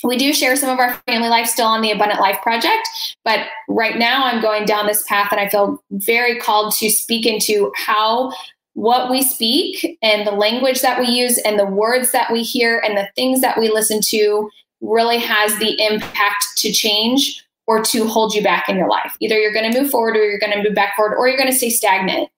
We do share some of our family life still on the Abundant Life Project, but right now I'm going down this path and I feel very called to speak into how what we speak and the language that we use and the words that we hear and the things that we listen to really has the impact to change or to hold you back in your life. Either you're going to move forward or you're going to move back forward or you're going to stay stagnant.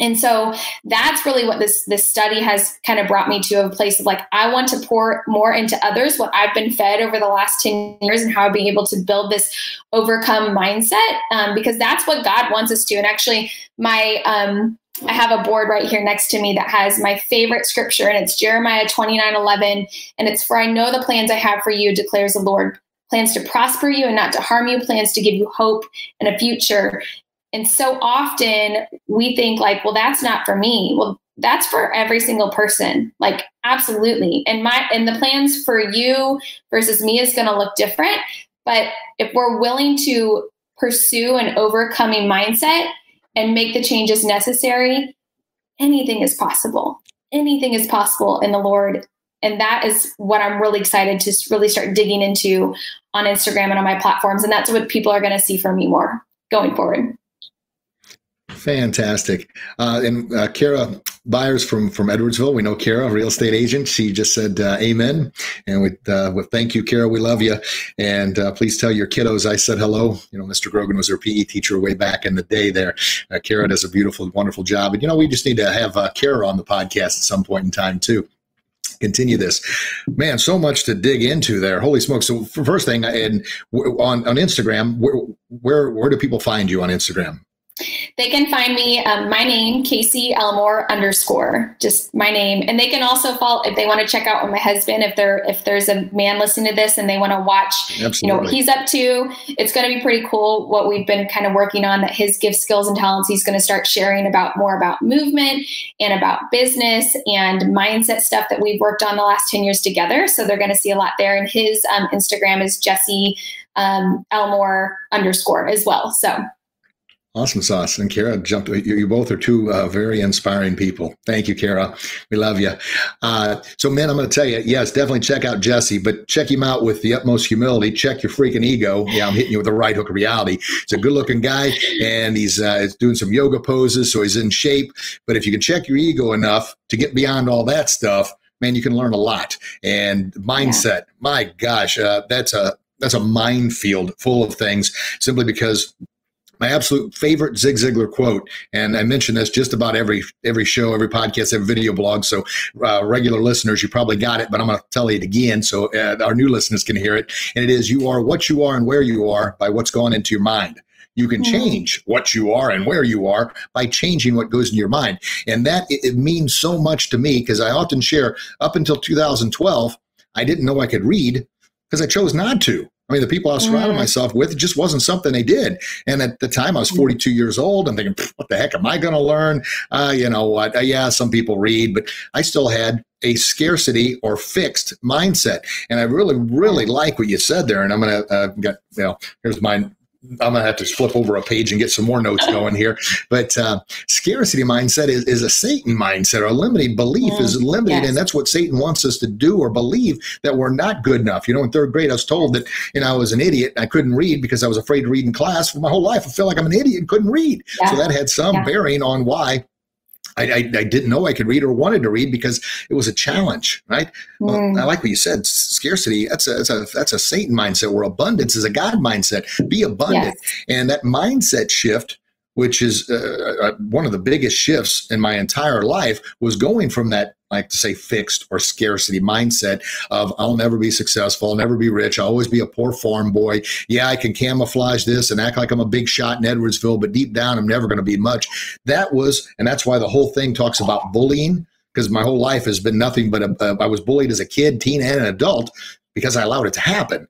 And so that's really what this this study has kind of brought me to a place of like I want to pour more into others what I've been fed over the last 10 years and how I've been able to build this overcome mindset um, because that's what God wants us to. And actually my um, I have a board right here next to me that has my favorite scripture, and it's Jeremiah 29 11. And it's for I know the plans I have for you, declares the Lord plans to prosper you and not to harm you, plans to give you hope and a future. And so often we think, like, well, that's not for me. Well, that's for every single person. Like, absolutely. And my and the plans for you versus me is going to look different. But if we're willing to pursue an overcoming mindset, and make the changes necessary, anything is possible. Anything is possible in the Lord. And that is what I'm really excited to really start digging into on Instagram and on my platforms. And that's what people are going to see from me more going forward. Fantastic. Uh, and uh, Kara Byers from from Edwardsville, we know Kara, real estate agent. She just said uh, amen. And with, uh, with thank you, Kara, we love you. And uh, please tell your kiddos I said hello. You know, Mr. Grogan was her PE teacher way back in the day there. Uh, Kara does a beautiful, wonderful job. And, you know, we just need to have Kara on the podcast at some point in time, too continue this. Man, so much to dig into there. Holy smokes! So, first thing, and on on Instagram, where where where do people find you on Instagram? They can find me, um, my name, Casey Elmore underscore, just my name. And they can also follow if they want to check out my husband, if there if there's a man listening to this and they want to watch, Absolutely. you know, what he's up to. It's going to be pretty cool what we've been kind of working on. That his gift skills, and talents. He's going to start sharing about more about movement and about business and mindset stuff that we've worked on the last ten years together. So they're going to see a lot there. And his um, Instagram is Jesse um, Elmore underscore as well. So Awesome sauce. And Kara jumped. You, you both are two uh, very inspiring people. Thank you, Kara. We love you. Uh, so, man, I'm going to tell you, yes, definitely check out Jesse, but check him out with the utmost humility. Check your freaking ego. Yeah, I'm hitting you with the right hook of reality. He's a good looking guy and he's, uh, he's doing some yoga poses, so he's in shape. But if you can check your ego enough to get beyond all that stuff, man, you can learn a lot. And mindset, yeah. my gosh, uh, that's a that's a minefield full of things simply because my absolute favorite Zig Ziglar quote, and I mention this just about every every show, every podcast, every video blog. So uh, regular listeners, you probably got it, but I'm going to tell it again so uh, our new listeners can hear it. And it is: you are what you are and where you are by what's gone into your mind. You can mm-hmm. change what you are and where you are by changing what goes in your mind. And that it, it means so much to me because I often share up until 2012, I didn't know I could read because I chose not to. I mean, the people I was surrounding mm. myself with, it just wasn't something they did. And at the time, I was mm. 42 years old. I'm thinking, what the heck am I going to learn? Uh, you know what? Uh, yeah, some people read, but I still had a scarcity or fixed mindset. And I really, really like what you said there. And I'm going to uh, get, you know, here's my I'm gonna have to flip over a page and get some more notes going here. But uh, scarcity mindset is, is a Satan mindset, or a limiting belief mm, is limited, yes. and that's what Satan wants us to do or believe that we're not good enough. You know, in third grade, I was told that you know I was an idiot. I couldn't read because I was afraid to read in class. For my whole life, I feel like I'm an idiot and couldn't read. Yeah. So that had some yeah. bearing on why I, I, I, didn't know I could read or wanted to read because it was a challenge, right? Well, I like what you said. Scarcity. That's a, that's a that's a Satan mindset. Where abundance is a God mindset. Be abundant, yes. and that mindset shift, which is uh, uh, one of the biggest shifts in my entire life, was going from that like to say fixed or scarcity mindset of I'll never be successful, I'll never be rich, I'll always be a poor farm boy. Yeah, I can camouflage this and act like I'm a big shot in Edwardsville, but deep down I'm never going to be much. That was, and that's why the whole thing talks about bullying because my whole life has been nothing but a, a, I was bullied as a kid, teen, and an adult because I allowed it to happen.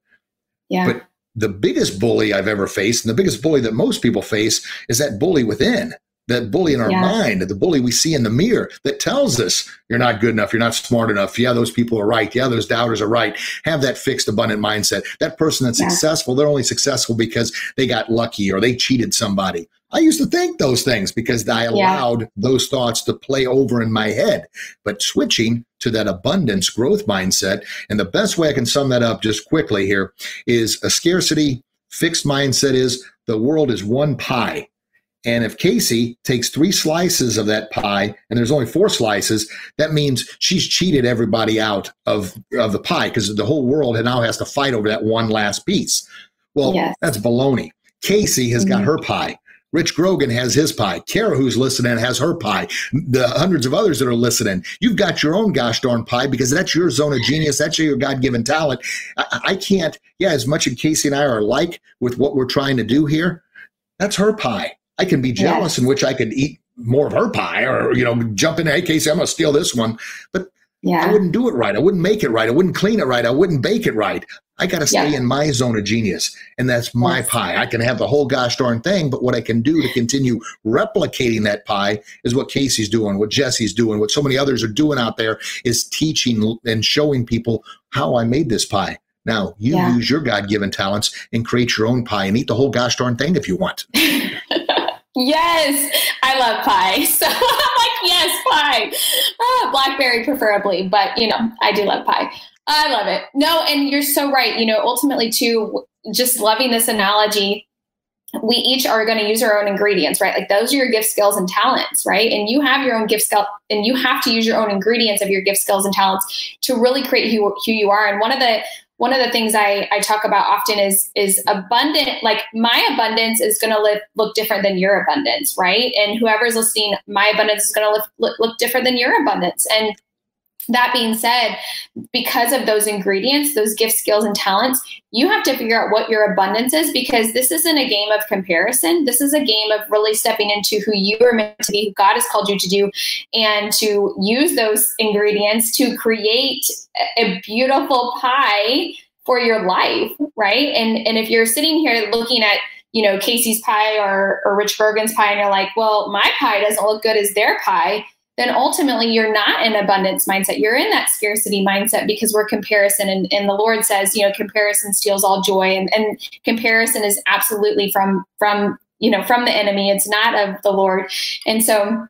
Yeah. But the biggest bully I've ever faced, and the biggest bully that most people face, is that bully within that bully in our yeah. mind, the bully we see in the mirror that tells us you're not good enough, you're not smart enough. Yeah, those people are right. Yeah, those doubters are right. Have that fixed, abundant mindset. That person that's yeah. successful, they're only successful because they got lucky or they cheated somebody. I used to think those things because I allowed yeah. those thoughts to play over in my head. But switching to that abundance growth mindset, and the best way I can sum that up just quickly here is a scarcity fixed mindset is the world is one pie and if Casey takes three slices of that pie and there's only four slices, that means she's cheated everybody out of, of the pie because the whole world now has to fight over that one last piece. Well, yes. that's baloney. Casey has mm-hmm. got her pie. Rich Grogan has his pie. Kara, who's listening, has her pie. The hundreds of others that are listening, you've got your own gosh darn pie because that's your zone of genius. That's your God given talent. I, I can't, yeah, as much as Casey and I are alike with what we're trying to do here, that's her pie. I can be jealous yes. in which I could eat more of her pie or, you know, jump in, hey, Casey, I'm going to steal this one. But yeah. I wouldn't do it right. I wouldn't make it right. I wouldn't clean it right. I wouldn't bake it right. I got to stay yeah. in my zone of genius. And that's my yes. pie. I can have the whole gosh darn thing, but what I can do to continue replicating that pie is what Casey's doing, what Jesse's doing, what so many others are doing out there is teaching and showing people how I made this pie. Now you yeah. use your God given talents and create your own pie and eat the whole gosh darn thing if you want. Yes, I love pie. So I'm like, yes, pie. Ah, blackberry preferably, but you know, I do love pie. I love it. No, and you're so right. You know, ultimately, too, just loving this analogy, we each are going to use our own ingredients, right? Like those are your gift, skills, and talents, right? And you have your own gift, skill, and you have to use your own ingredients of your gift, skills, and talents to really create who, who you are. And one of the one of the things I, I talk about often is is abundant like my abundance is going to look different than your abundance right and whoever's listening my abundance is going to look, look different than your abundance and that being said, because of those ingredients, those gifts, skills, and talents, you have to figure out what your abundance is because this isn't a game of comparison. This is a game of really stepping into who you are meant to be, who God has called you to do, and to use those ingredients to create a beautiful pie for your life, right? And and if you're sitting here looking at you know Casey's pie or or Rich Grogan's pie, and you're like, well, my pie doesn't look good as their pie then ultimately you're not in abundance mindset. You're in that scarcity mindset because we're comparison. And, and the Lord says, you know, comparison steals all joy. And, and comparison is absolutely from, from, you know, from the enemy. It's not of the Lord. And so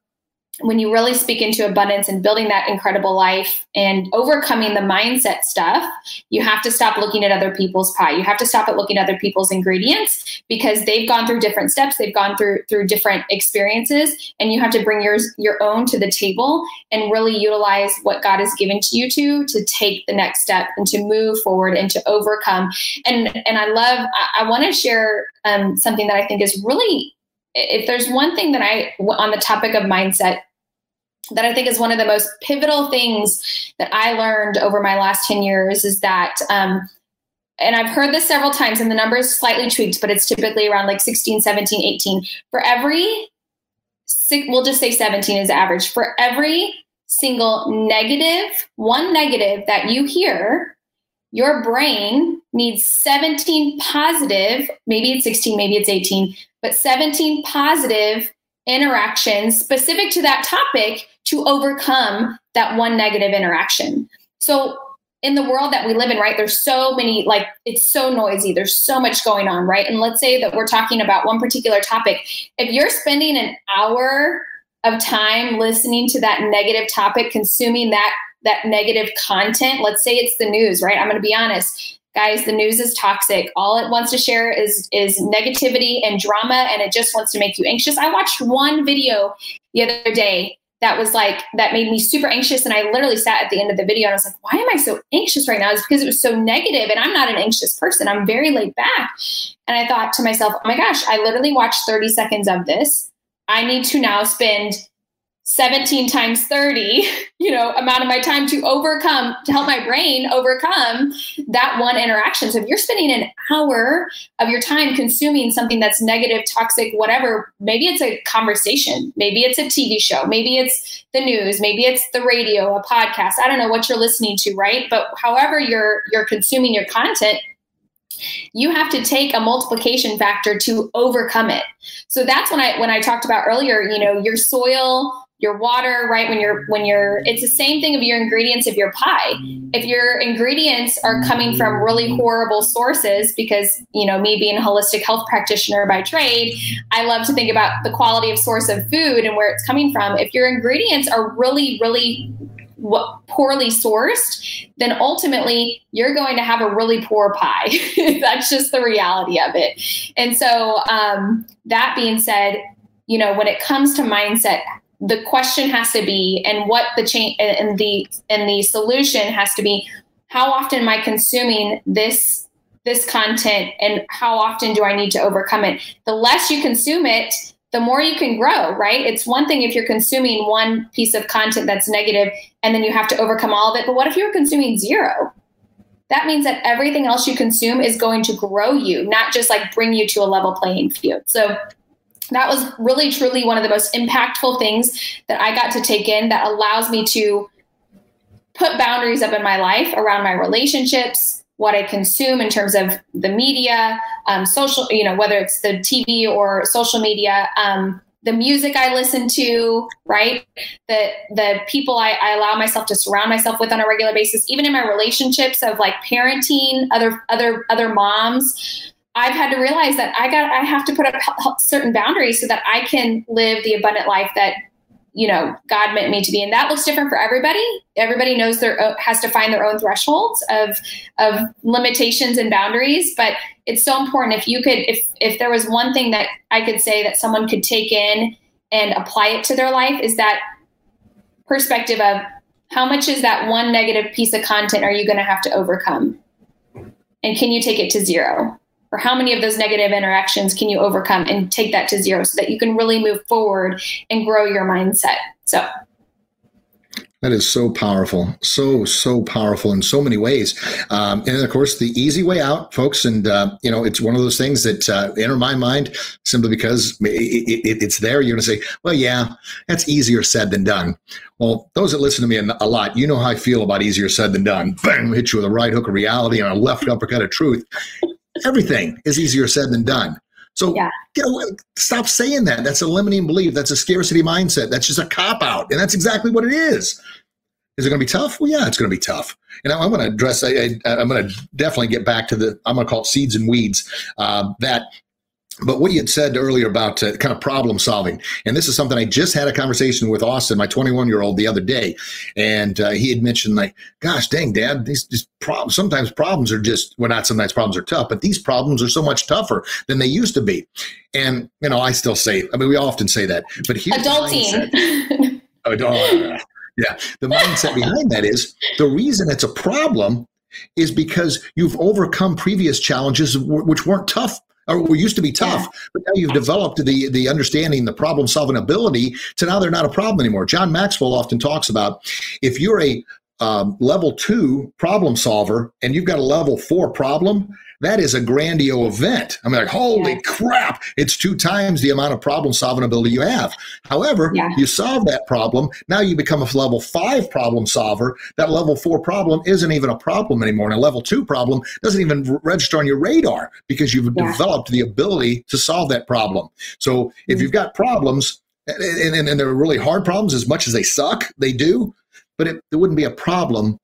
when you really speak into abundance and building that incredible life and overcoming the mindset stuff, you have to stop looking at other people's pie. You have to stop at looking at other people's ingredients because they've gone through different steps, they've gone through through different experiences, and you have to bring yours your own to the table and really utilize what God has given to you to to take the next step and to move forward and to overcome. And and I love I, I want to share um, something that I think is really if there's one thing that I, on the topic of mindset, that I think is one of the most pivotal things that I learned over my last 10 years is that, um, and I've heard this several times and the number is slightly tweaked, but it's typically around like 16, 17, 18. For every, we'll just say 17 is average. For every single negative, one negative that you hear, your brain needs 17 positive, maybe it's 16, maybe it's 18, but 17 positive interactions specific to that topic to overcome that one negative interaction. So, in the world that we live in, right, there's so many, like, it's so noisy. There's so much going on, right? And let's say that we're talking about one particular topic. If you're spending an hour of time listening to that negative topic, consuming that that negative content, let's say it's the news, right? I'm going to be honest guys the news is toxic. All it wants to share is is negativity and drama and it just wants to make you anxious. I watched one video the other day that was like that made me super anxious and i literally sat at the end of the video and i was like why am i so anxious right now? It's because it was so negative and i'm not an anxious person. I'm very laid back. And i thought to myself oh my gosh i literally watched 30 seconds of this. I need to now spend 17 times 30 you know amount of my time to overcome to help my brain overcome that one interaction. So if you're spending an hour of your time consuming something that's negative toxic whatever maybe it's a conversation maybe it's a tv show maybe it's the news maybe it's the radio a podcast i don't know what you're listening to right? But however you're you're consuming your content you have to take a multiplication factor to overcome it. So that's when i when i talked about earlier you know your soil your water right when you're when you're it's the same thing of your ingredients of your pie if your ingredients are coming from really horrible sources because you know me being a holistic health practitioner by trade i love to think about the quality of source of food and where it's coming from if your ingredients are really really poorly sourced, then ultimately you're going to have a really poor pie. That's just the reality of it. And so, um, that being said, you know, when it comes to mindset, the question has to be and what the change and the and the solution has to be how often am i consuming this this content and how often do i need to overcome it? The less you consume it the more you can grow right? It's one thing if you're consuming one piece of content that's negative and then you have to overcome all of it but what if you're consuming zero? That means that everything else you consume is going to grow you not just like bring you to a level playing field. So that was really truly one of the most impactful things that I got to take in that allows me to put boundaries up in my life around my relationships, what I consume in terms of the media, um, social, you know, whether it's the TV or social media, um, the music I listen to, right? The the people I, I allow myself to surround myself with on a regular basis, even in my relationships of like parenting other other other moms I've had to realize that I got I have to put up certain boundaries so that I can live the abundant life that you know God meant me to be, and that looks different for everybody. Everybody knows their has to find their own thresholds of of limitations and boundaries, but it's so important. If you could, if if there was one thing that I could say that someone could take in and apply it to their life, is that perspective of how much is that one negative piece of content are you going to have to overcome, and can you take it to zero? Or how many of those negative interactions can you overcome and take that to zero so that you can really move forward and grow your mindset so that is so powerful, so so powerful in so many ways, um, and of course the easy way out, folks. And uh, you know, it's one of those things that uh, enter my mind simply because it, it, it's there. You're going to say, "Well, yeah, that's easier said than done." Well, those that listen to me a lot, you know how I feel about easier said than done. Bang, hit you with a right hook of reality and a left uppercut of truth everything is easier said than done. So yeah. get away, stop saying that. That's a limiting belief. That's a scarcity mindset. That's just a cop out. And that's exactly what it is. Is it going to be tough? Well, yeah, it's going to be tough. And I'm going to address, I, am going to definitely get back to the, I'm going to call it seeds and weeds. Uh, that but what you had said earlier about uh, kind of problem solving, and this is something I just had a conversation with Austin, my 21 year old, the other day, and uh, he had mentioned like, "Gosh, dang, Dad, these, these problems. Sometimes problems are just well, not sometimes problems are tough, but these problems are so much tougher than they used to be." And you know, I still say, I mean, we often say that, but here's adulting. oh, yeah, the mindset behind that is the reason it's a problem is because you've overcome previous challenges which weren't tough or used to be tough, yeah. but now you've developed the the understanding, the problem solving ability to now they're not a problem anymore. John Maxwell often talks about if you're a um, level two problem solver and you've got a level four problem, that is a grandiose event. I'm like, holy yeah. crap, it's two times the amount of problem solving ability you have. However, yeah. you solve that problem. Now you become a level five problem solver. That level four problem isn't even a problem anymore. And a level two problem doesn't even register on your radar because you've yeah. developed the ability to solve that problem. So if mm-hmm. you've got problems, and, and, and they're really hard problems as much as they suck, they do, but it, it wouldn't be a problem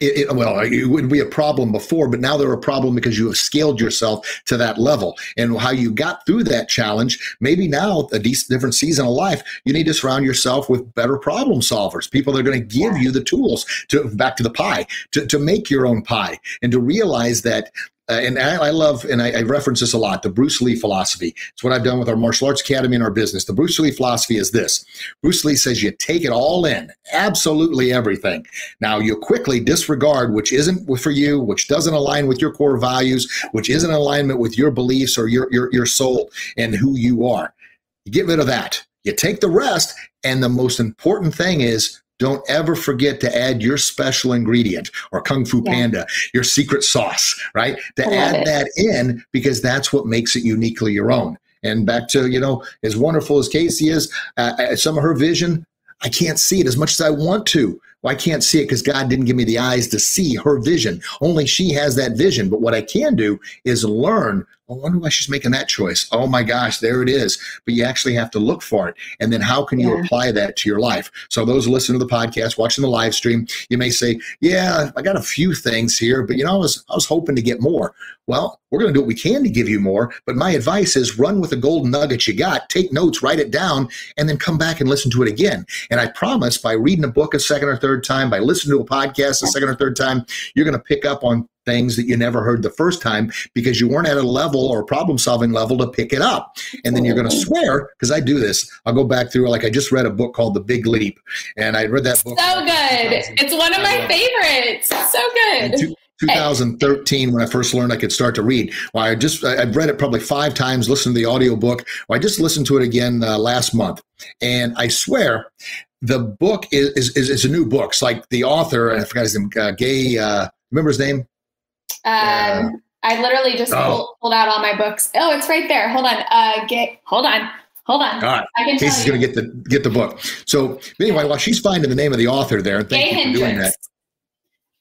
it, it, well, it wouldn't be a problem before, but now they're a problem because you have scaled yourself to that level. And how you got through that challenge, maybe now a decent, different season of life, you need to surround yourself with better problem solvers, people that are going to give you the tools to back to the pie, to, to make your own pie, and to realize that uh, and I, I, love, and I, I, reference this a lot, the Bruce Lee philosophy. It's what I've done with our martial arts academy and our business. The Bruce Lee philosophy is this Bruce Lee says you take it all in, absolutely everything. Now, you quickly disregard which isn't for you, which doesn't align with your core values, which isn't in alignment with your beliefs or your, your, your soul and who you are. You get rid of that. You take the rest. And the most important thing is don't ever forget to add your special ingredient or Kung Fu yeah. Panda, your secret sauce, right? To add it. that in because that's what makes it uniquely your own. And back to, you know, as wonderful as Casey is, uh, some of her vision, I can't see it as much as I want to. Well, I can't see it because God didn't give me the eyes to see her vision. Only she has that vision. But what I can do is learn. I wonder why she's making that choice. Oh my gosh, there it is. But you actually have to look for it. And then how can you yeah. apply that to your life? So those listening to the podcast, watching the live stream, you may say, Yeah, I got a few things here, but you know, I was I was hoping to get more. Well, we're going to do what we can to give you more. But my advice is run with the golden nugget you got, take notes, write it down, and then come back and listen to it again. And I promise by reading a book a second or third third time, by listening to a podcast a second or third time, you're going to pick up on things that you never heard the first time because you weren't at a level or problem solving level to pick it up. And then you're going to swear, because I do this. I'll go back through, like, I just read a book called The Big Leap. And I read that book. So good. It's one of my favorites. So good. 2013 when I first learned I could start to read. Well, I just I've read it probably five times, listened to the audiobook. Well, I just listened to it again uh, last month, and I swear the book is, is, is, is a new book. It's like the author, I forgot his name, uh, Gay, uh, remember his name? Um, I literally just oh. pulled, pulled, out all my books. Oh, it's right there. Hold on. Uh, get hold on. Hold on. All right. I can Casey's going to get the get the book. So anyway, while she's finding the name of the author there, thank Gay you for doing that.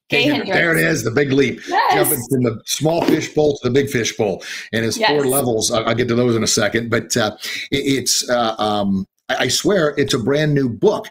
Gay Hendricks. There it is, the big leap. Yes. Jumping from the small fish bowl to the big fish bowl. And it's yes. four levels. I'll, I'll, get to those in a second. But uh, it, it's, uh, um, I swear, it's a brand new book.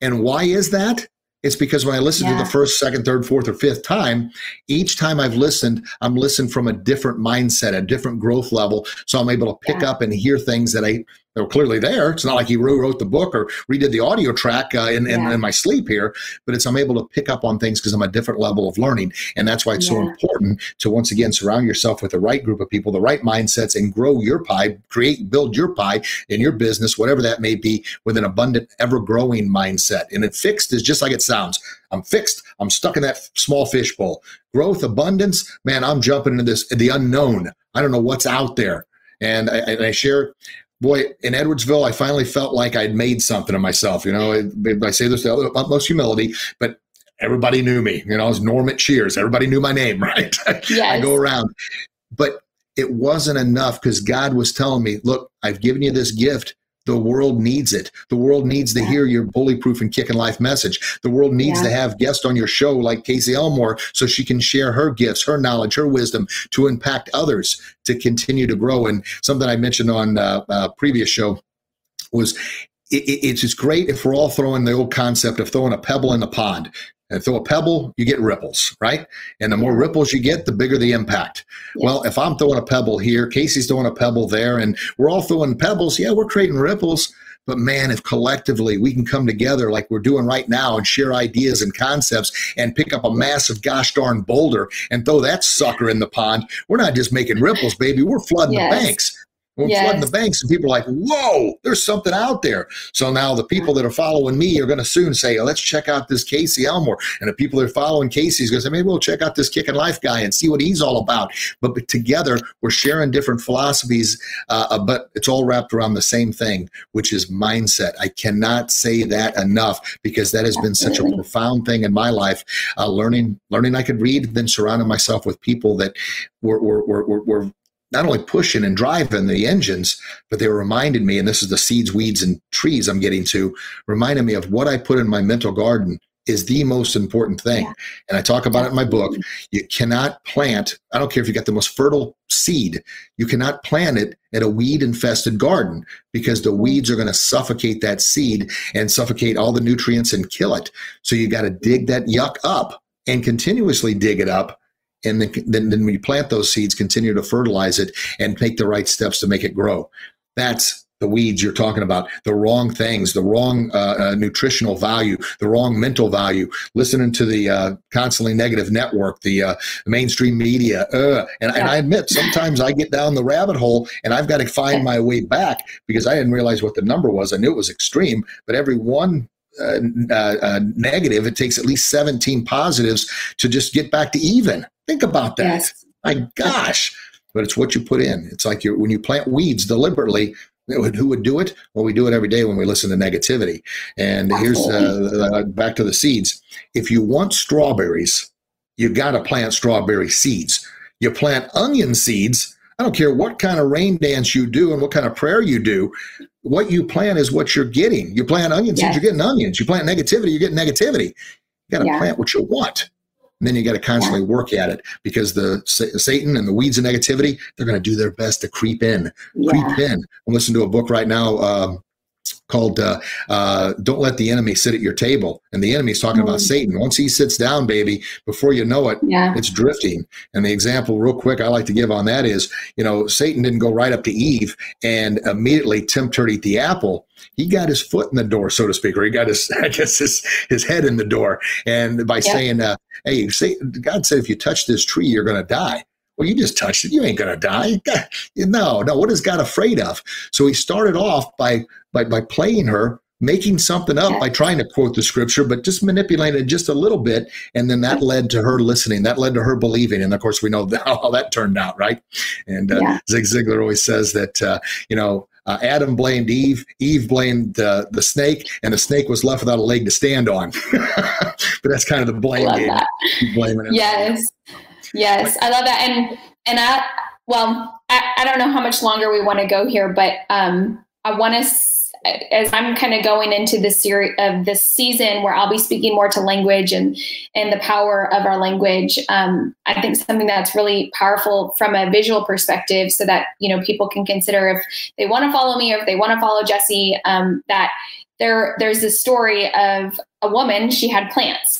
And why is that? It's because when I listen yeah. to the first, second, third, fourth, or fifth time, each time I've listened, I'm listening from a different mindset, a different growth level. So I'm able to pick yeah. up and hear things that I they were clearly there. It's not like he rewrote the book or redid the audio track uh, in, in, yeah. in, my sleep here, but it's I'm able to pick up on things because I'm a different level of learning. And that's why it's yeah. so important to once again surround yourself with the right group of people, the right mindsets, and grow your pie, create, build your pie in your business, whatever that may be, with an abundant, ever growing mindset. And it fixed is just like it sounds. I'm fixed. I'm stuck in that small fishbowl. Growth, abundance, man, I'm jumping into this, the unknown. I don't know what's out there. And I, and I share boy, in Edwardsville, I finally felt like I'd made something of myself. You know, I, I say this with utmost humility, but everybody knew me. You know, I was Norm at Cheers. Everybody knew my name, right? Yes. I go around. But it wasn't enough because God was telling me, look, I've given you this gift. The world needs it. The world needs to hear your bullyproof and kicking life message. The world needs yeah. to have guests on your show like Casey Elmore so she can share her gifts, her knowledge, her wisdom to impact others to continue to grow. And something I mentioned on a uh, uh, previous show was it, it's just great if we're all throwing the old concept of throwing a pebble in the pond. And throw a pebble, you get ripples, right? And the more ripples you get, the bigger the impact. Well, if I'm throwing a pebble here, Casey's throwing a pebble there, and we're all throwing pebbles, yeah, we're creating ripples. But man, if collectively we can come together like we're doing right now and share ideas and concepts and pick up a massive gosh darn boulder and throw that sucker in the pond, we're not just making ripples, baby. We're flooding yes. the banks. We're yes. flooding the banks, and people are like, whoa, there's something out there. So now the people that are following me are going to soon say, oh, let's check out this Casey Elmore. And the people that are following Casey's going to say, maybe we'll check out this Kicking Life guy and see what he's all about. But together, we're sharing different philosophies, uh, uh, but it's all wrapped around the same thing, which is mindset. I cannot say that enough because that has been such a profound thing in my life. Uh, learning, learning I could read, then surrounding myself with people that were, were, were, were not only pushing and driving the engines, but they were reminding me, and this is the seeds, weeds, and trees I'm getting to, reminding me of what I put in my mental garden is the most important thing. Yeah. And I talk about it in my book. You cannot plant, I don't care if you got the most fertile seed, you cannot plant it at a weed infested garden because the weeds are going to suffocate that seed and suffocate all the nutrients and kill it. So you got to dig that yuck up and continuously dig it up and then, then, then when you plant those seeds, continue to fertilize it and take the right steps to make it grow. That's the weeds you're talking about, the wrong things, the wrong uh, uh, nutritional value, the wrong mental value, listening to the uh, constantly negative network, the uh, mainstream media. Uh, and, yeah. and, I admit, sometimes I get down the rabbit hole and I've got to find my way back because I didn't realize what the number was. I knew it was extreme, but every one uh, uh, uh, negative, it takes at least 17 positives to just get back to even. Think about that. Yes. My gosh. But it's what you put in. It's like you when you plant weeds deliberately, who would do it? Well, we do it every day when we listen to negativity. And here's uh, uh, back to the seeds. If you want strawberries, you got to plant strawberry seeds. You plant onion seeds. I don't care what kind of rain dance you do and what kind of prayer you do what you plant is what you're getting. You plant onions, yes. you're getting onions. You plant negativity, you're getting negativity. You got to yeah. plant what you want. And then you got to constantly work at it because the Satan and the weeds of negativity, they're going to do their best to creep in, yeah. creep in. I'm listening to a book right now. Um, called uh, uh, "Don't Let the Enemy Sit at Your Table," and the enemy's talking mm-hmm. about mm. Satan. Once he sits down, baby, before you know it, yeah. it's drifting. And the example, real quick, I like to give on that is, you know, Satan didn't go right up to Eve and immediately tempt her to eat the apple. He got his foot in the door, so to speak, or he got his, I guess, his his head in the door, and by saying, uh, "Hey, say, God said if you touch this tree, you're going to die." Well, you just touched it. You ain't going to die. No, no. What is God afraid of? So he started off by, by, by playing her, making something up by trying to quote the scripture, but just manipulating it just a little bit. And then that led to her listening. That led to her believing. And of course, we know how that turned out, right? And uh, yeah. Zig Ziglar always says that, uh, you know, uh, Adam blamed Eve, Eve blamed uh, the snake, and the snake was left without a leg to stand on. but that's kind of the blame game. Blaming it. Yes. Yes, I love that. And and I well, I, I don't know how much longer we want to go here, but um, I want to as I'm kind of going into this series of this season where I'll be speaking more to language and and the power of our language. Um, I think something that's really powerful from a visual perspective, so that you know people can consider if they want to follow me or if they want to follow Jesse. Um, that there there's this story of a woman. She had plants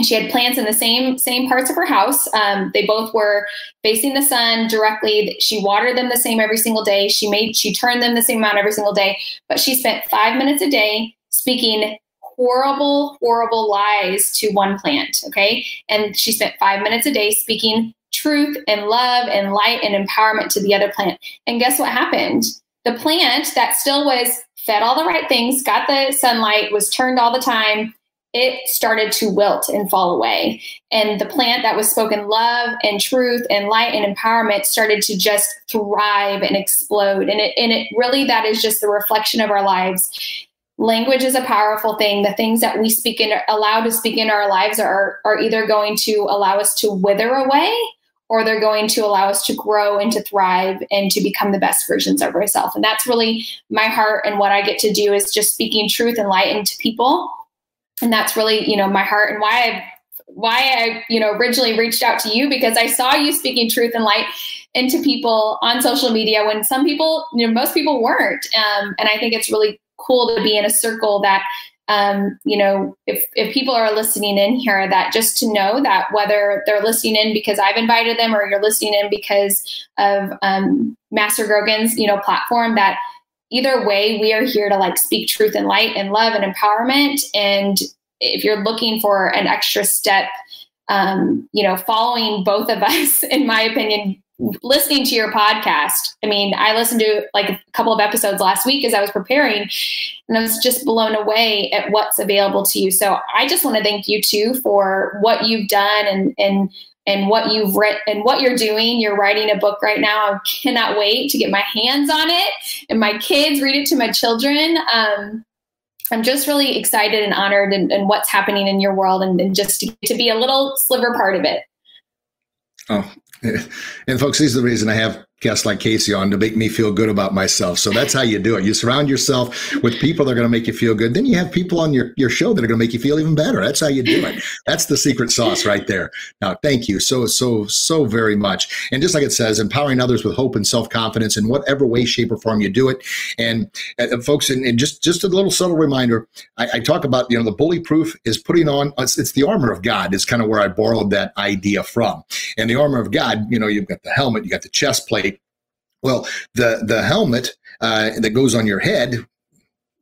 she had plants in the same same parts of her house. Um, they both were facing the sun directly. She watered them the same every single day. She made she turned them the same amount every single day. But she spent five minutes a day speaking horrible, horrible lies to one plant. Okay, and she spent five minutes a day speaking truth and love and light and empowerment to the other plant. And guess what happened? The plant that still was fed all the right things, got the sunlight, was turned all the time it started to wilt and fall away. And the plant that was spoken love and truth and light and empowerment started to just thrive and explode. And it, and it really, that is just the reflection of our lives. Language is a powerful thing. The things that we speak in, allow to speak in our lives are, are either going to allow us to wither away or they're going to allow us to grow and to thrive and to become the best versions of ourselves. And that's really my heart and what I get to do is just speaking truth and light into people and that's really you know my heart and why I why I you know originally reached out to you because I saw you speaking truth and light into people on social media when some people you know most people weren't. Um, and I think it's really cool to be in a circle that um, you know, if, if people are listening in here, that just to know that whether they're listening in because I've invited them or you're listening in because of um, Master Grogan's, you know, platform, that either way, we are here to like speak truth and light and love and empowerment. And if you're looking for an extra step, um, you know, following both of us, in my opinion, listening to your podcast. I mean, I listened to like a couple of episodes last week as I was preparing, and I was just blown away at what's available to you. So I just want to thank you too for what you've done and and and what you've written and what you're doing. You're writing a book right now. I cannot wait to get my hands on it and my kids read it to my children. Um, I'm just really excited and honored and, and what's happening in your world and, and just to, to be a little sliver part of it. Oh, and folks, this is the reason I have guests like Casey on to make me feel good about myself. So that's how you do it. You surround yourself with people that are going to make you feel good. Then you have people on your, your show that are going to make you feel even better. That's how you do it. That's the secret sauce right there. Now, thank you so, so, so very much. And just like it says, empowering others with hope and self-confidence in whatever way, shape, or form you do it. And uh, folks, and, and, just, just a little subtle reminder, I, I, talk about, you know, the bully proof is putting on, it's, it's the armor of God is kind of where I borrowed that idea from. And the armor of God, you know, you've got the helmet, you got the chest plate, well, the the helmet uh, that goes on your head,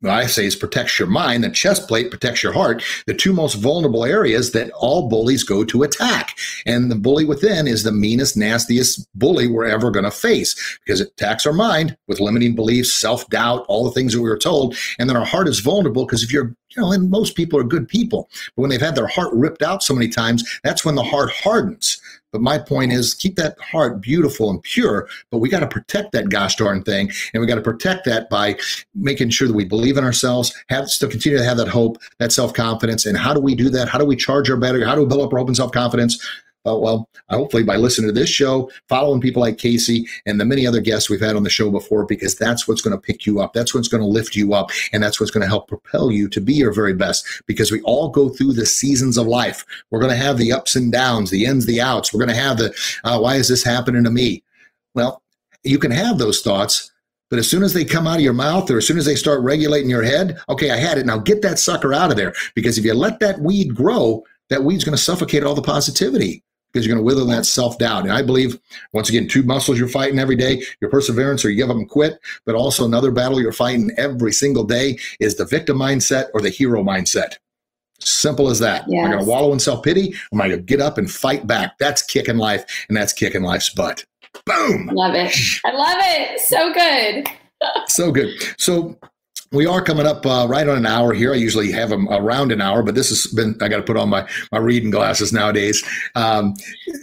I say is protects your mind. The chest plate protects your heart. The two most vulnerable areas that all bullies go to attack. And the bully within is the meanest, nastiest bully we're ever going to face because it attacks our mind with limiting beliefs, self doubt, all the things that we were told. And then our heart is vulnerable because if you're you know, and most people are good people. But when they've had their heart ripped out so many times, that's when the heart hardens. But my point is keep that heart beautiful and pure, but we got to protect that gosh darn thing. And we got to protect that by making sure that we believe in ourselves, have still continue to have that hope, that self-confidence. And how do we do that? How do we charge our battery? How do we build up our hope and self-confidence? Uh, well, hopefully by listening to this show, following people like Casey and the many other guests we've had on the show before, because that's what's going to pick you up. That's what's going to lift you up. And that's what's going to help propel you to be your very best because we all go through the seasons of life. We're going to have the ups and downs, the ins, the outs. We're going to have the, uh, why is this happening to me? Well, you can have those thoughts, but as soon as they come out of your mouth or as soon as they start regulating your head, okay, I had it. Now get that sucker out of there. Because if you let that weed grow, that weed's going to suffocate all the positivity because you're going to wither that self doubt. And I believe, once again, two muscles you're fighting every day your perseverance or you give up and quit. But also, another battle you're fighting every single day is the victim mindset or the hero mindset. Simple as that. Yes. Am I going to wallow in self pity? Am I going to get up and fight back? That's kicking life, and that's kicking life's butt. Boom. Love it. I love it. So good. so good. So we are coming up uh, right on an hour here. I usually have them around an hour, but this has been, I got to put on my, my reading glasses nowadays. Um,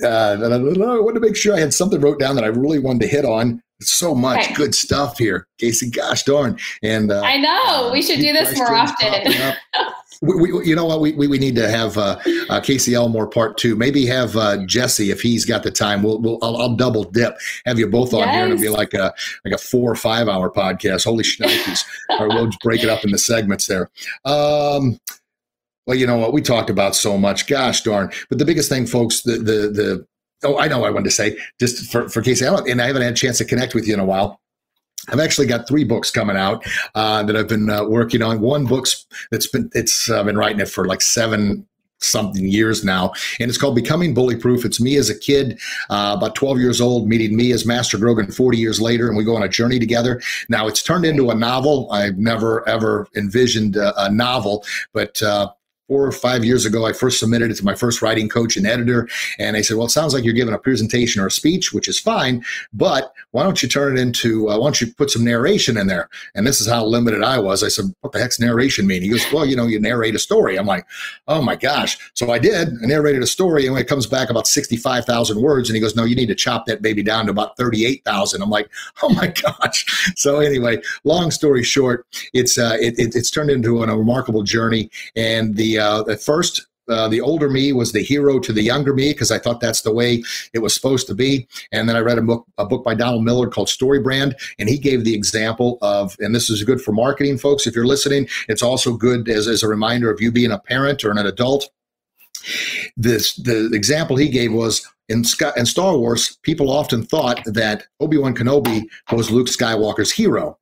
uh, I, wanted to make sure I had something wrote down that I really wanted to hit on. So much okay. good stuff here, Casey. Gosh darn! And uh, I know we should do this more often. We, we, you know what? We, we, we need to have uh, uh, Casey Elmore part two. Maybe have uh, Jesse if he's got the time. We'll, we'll I'll, I'll double dip. Have you both on yes. here, and it'll be like a like a four or five hour podcast. Holy shnikes! or we'll break it up into segments there. Um, well, you know what? We talked about so much. Gosh darn! But the biggest thing, folks, the the the oh, I know what I wanted to say just for for Casey, and I haven't had a chance to connect with you in a while. I've actually got three books coming out uh, that I've been uh, working on. One book's that's been it's I've been writing it for like seven something years now, and it's called Becoming Bully Proof. It's me as a kid, uh, about 12 years old, meeting me as Master Grogan 40 years later, and we go on a journey together. Now it's turned into a novel. I've never ever envisioned a, a novel, but uh, four or five years ago, I first submitted it to my first writing coach and editor. And they said, well, it sounds like you're giving a presentation or a speech, which is fine, but why don't you turn it into, uh, why don't you put some narration in there? And this is how limited I was. I said, what the heck's narration mean? He goes, well, you know, you narrate a story. I'm like, oh my gosh. So I did. I narrated a story. And when it comes back about 65,000 words, and he goes, no, you need to chop that baby down to about 38,000. I'm like, oh my gosh. So anyway, long story short, it's, uh, it, it, it's turned into a remarkable journey. And the, uh, at first, uh, the older me was the hero to the younger me because I thought that's the way it was supposed to be. And then I read a book, a book by Donald Miller called Story Brand, and he gave the example of, and this is good for marketing folks. If you're listening, it's also good as, as a reminder of you being a parent or an adult. This the example he gave was in, in Star Wars. People often thought that Obi Wan Kenobi was Luke Skywalker's hero.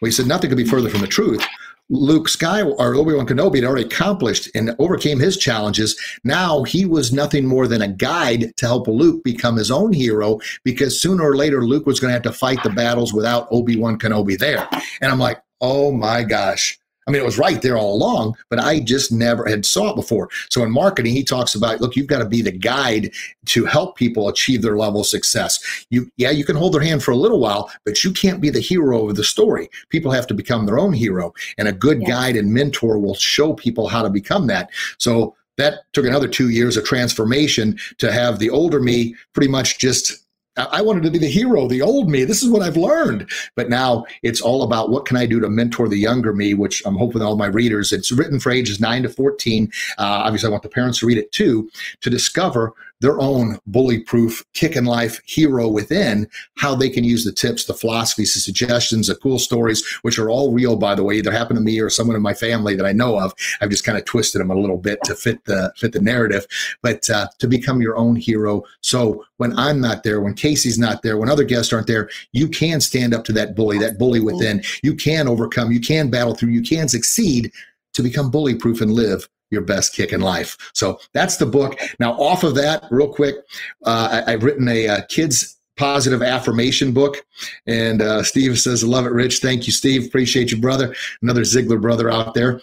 Well, he said nothing could be further from the truth. Luke Skywalker or Obi Wan Kenobi had already accomplished and overcame his challenges. Now he was nothing more than a guide to help Luke become his own hero because sooner or later Luke was going to have to fight the battles without Obi Wan Kenobi there. And I'm like, oh my gosh, I mean, it was right there all along, but I just never had saw it before. So in marketing, he talks about, look, you've got to be the guide to help people achieve their level of success. You, yeah, you can hold their hand for a little while, but you can't be the hero of the story. People have to become their own hero, and a good yeah. guide and mentor will show people how to become that. So that took another two years of transformation to have the older me pretty much just I wanted to be the hero, the old me. This is what I've learned. But now it's all about what can I do to mentor the younger me, which I'm hoping all my readers, it's written for ages 9 to 14. Uh, obviously, I want the parents to read it too, to discover their own bully proof kick in life hero within, how they can use the tips, the philosophies, the suggestions, the cool stories, which are all real, by the way, either happened to me or someone in my family that I know of. I've just kind of twisted them a little bit to fit the fit the narrative, but uh, to become your own hero. So when I'm not there, when Casey's not there, when other guests aren't there, you can stand up to that bully, that bully within. You can overcome, you can battle through, you can succeed to become bully proof and live your best kick in life. So that's the book. Now, off of that, real quick, uh, I, have written a uh, kids positive affirmation book. And uh, Steve says, Love it, Rich. Thank you, Steve. Appreciate you, brother. Another Ziegler brother out there.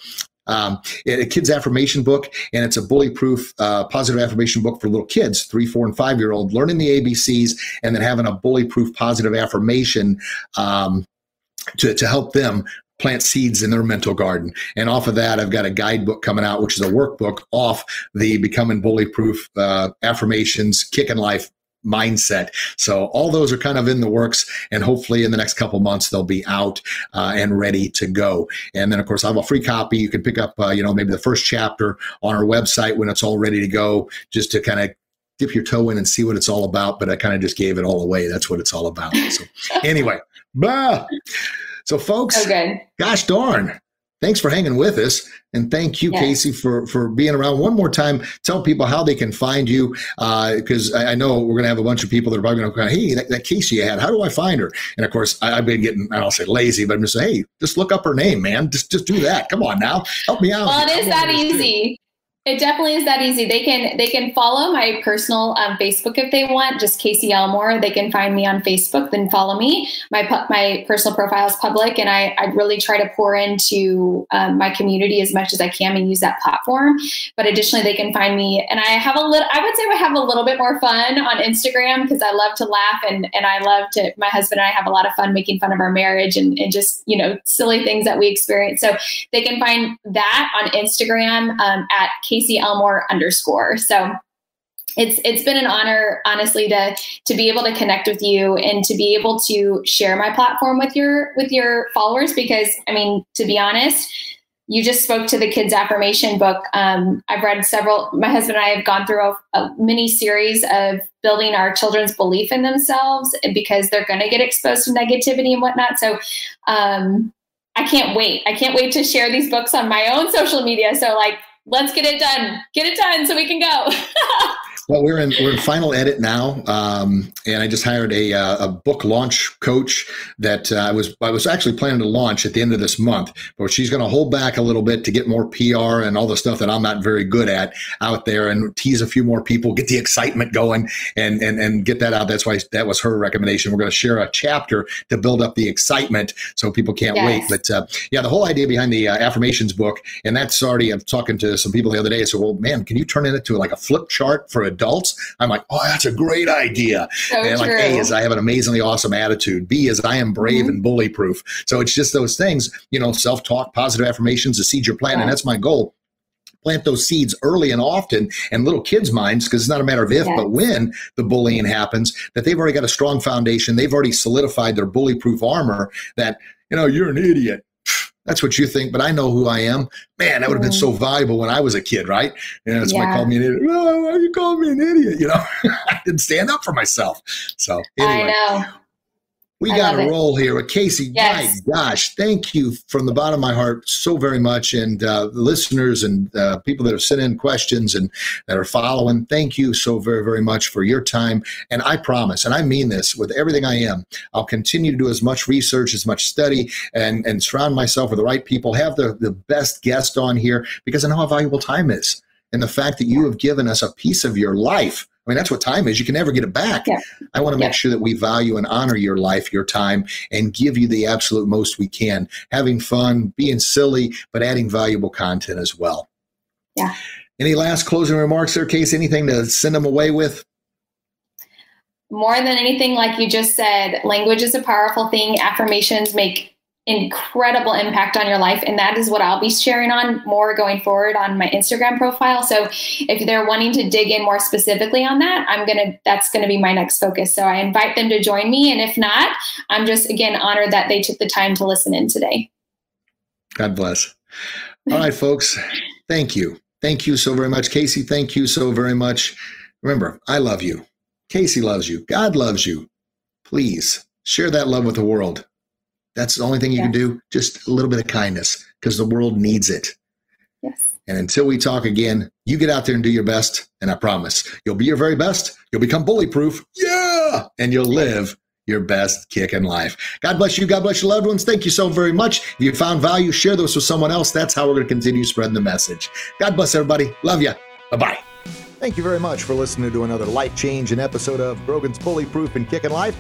Um, a kid's affirmation book, and it's a bully proof uh, positive affirmation book for little kids, three, four, and five year old, learning the ABCs and then having a bully proof positive affirmation um, to, to help them plant seeds in their mental garden. And off of that, I've got a guidebook coming out, which is a workbook off the Becoming Bully Proof uh, affirmations, kicking life mindset. So all those are kind of in the works, and hopefully in the next couple months they'll be out uh, and ready to go. And then of course I have a free copy. You can pick up, uh, you know, maybe the first chapter on our website when it's all ready to go, just to kind of dip your toe in and see what it's all about. But I kind of just gave it all away. That's what it's all about. So anyway, blah. So, folks, okay. gosh darn, thanks for hanging with us. And thank you, yes. Casey, for, for being around. One more time, tell people how they can find you, because uh, I, I, know we're going to have a bunch of people that are probably going to go, hey, that, that, Casey you had, how do I find her? And of course, I, have been getting, I don't say lazy, but I'm just saying, hey, just look up her name, man. Just, just do that. Come on now. Help me out. Well, it is that easy. It definitely is that easy. They can they can follow my personal um, Facebook if they want, just Casey Elmore. They can find me on Facebook, then follow me. My my personal profile is public, and I, I really try to pour into um, my community as much as I can and use that platform. But additionally, they can find me, and I have a little. I would say I have a little bit more fun on Instagram because I love to laugh and and I love to. My husband and I have a lot of fun making fun of our marriage and and just you know silly things that we experience. So they can find that on Instagram um, at. Casey Elmore underscore. So it's it's been an honor honestly to to be able to connect with you and to be able to share my platform with your with your followers because i mean to be honest you just spoke to the kids affirmation book. Um, i've read several my husband and i have gone through a, a mini series of building our children's belief in themselves because they're going to get exposed to negativity and whatnot. So um, i can't wait. I can't wait to share these books on my own social media. So like let's get it done. Get it done so we can go. Well, we're in we're in final edit now, um, and I just hired a uh, a book launch coach that uh, I was I was actually planning to launch at the end of this month, but she's going to hold back a little bit to get more PR and all the stuff that I'm not very good at out there, and tease a few more people, get the excitement going, and and and get that out. That's why that was her recommendation. We're going to share a chapter to build up the excitement so people can't yes. wait. But uh, yeah, the whole idea behind the uh, affirmations book, and that's already I'm talking to some people the other day. So, well, man, can you turn it into like a flip chart for a adults. I'm like, oh, that's a great idea. So and like A is I have an amazingly awesome attitude. B is I am brave mm-hmm. and bully proof. So it's just those things, you know, self talk, positive affirmations, the seed your plan. And that's my goal plant those seeds early and often in little kids' minds because it's not a matter of if, yes. but when the bullying happens, that they've already got a strong foundation. They've already solidified their bully proof armor that, you know, you're an idiot. That's what you think, but I know who I am. Man, that would have been so mm. valuable when I was a kid, right? And that's yeah. somebody called me an idiot. Oh, why you call me an idiot? You know, I didn't stand up for myself. So anyway. I know. We got a roll here. With Casey, yes. my gosh, thank you from the bottom of my heart so very much. And uh, listeners and uh, people that have sent in questions and that are following, thank you so very, very much for your time. And I promise, and I mean this with everything I am, I'll continue to do as much research, as much study, and, and surround myself with the right people, have the, the best guest on here because I know how valuable time is. And the fact that you have given us a piece of your life I mean, that's what time is. You can never get it back. Yeah. I want to make yeah. sure that we value and honor your life, your time, and give you the absolute most we can. Having fun, being silly, but adding valuable content as well. Yeah. Any last closing remarks there, Case? Anything to send them away with? More than anything, like you just said, language is a powerful thing. Affirmations make incredible impact on your life and that is what I'll be sharing on more going forward on my Instagram profile. So if they're wanting to dig in more specifically on that, I'm going to that's going to be my next focus. So I invite them to join me and if not, I'm just again honored that they took the time to listen in today. God bless. All right folks, thank you. Thank you so very much Casey. Thank you so very much. Remember, I love you. Casey loves you. God loves you. Please share that love with the world. That's the only thing you yeah. can do. Just a little bit of kindness because the world needs it. Yes. And until we talk again, you get out there and do your best. And I promise you'll be your very best. You'll become bully proof. Yeah. And you'll live your best kick in life. God bless you. God bless your loved ones. Thank you so very much. If you found value, share those with someone else. That's how we're going to continue spreading the message. God bless everybody. Love you. Bye bye. Thank you very much for listening to another life change changing episode of Grogan's Bully Proof and Kicking Life.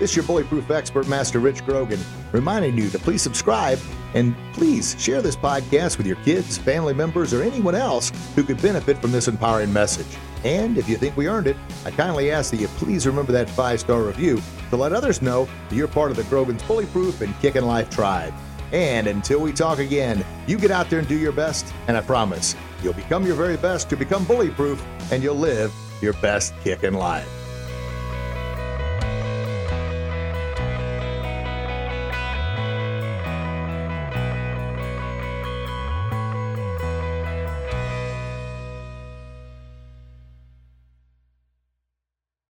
This is your bullyproof expert, Master Rich Grogan, reminding you to please subscribe and please share this podcast with your kids, family members, or anyone else who could benefit from this empowering message. And if you think we earned it, I kindly ask that you please remember that five star review to let others know that you're part of the Grogan's Bullyproof and Kickin' Life tribe. And until we talk again, you get out there and do your best, and I promise you'll become your very best to become bullyproof and you'll live your best kick in life.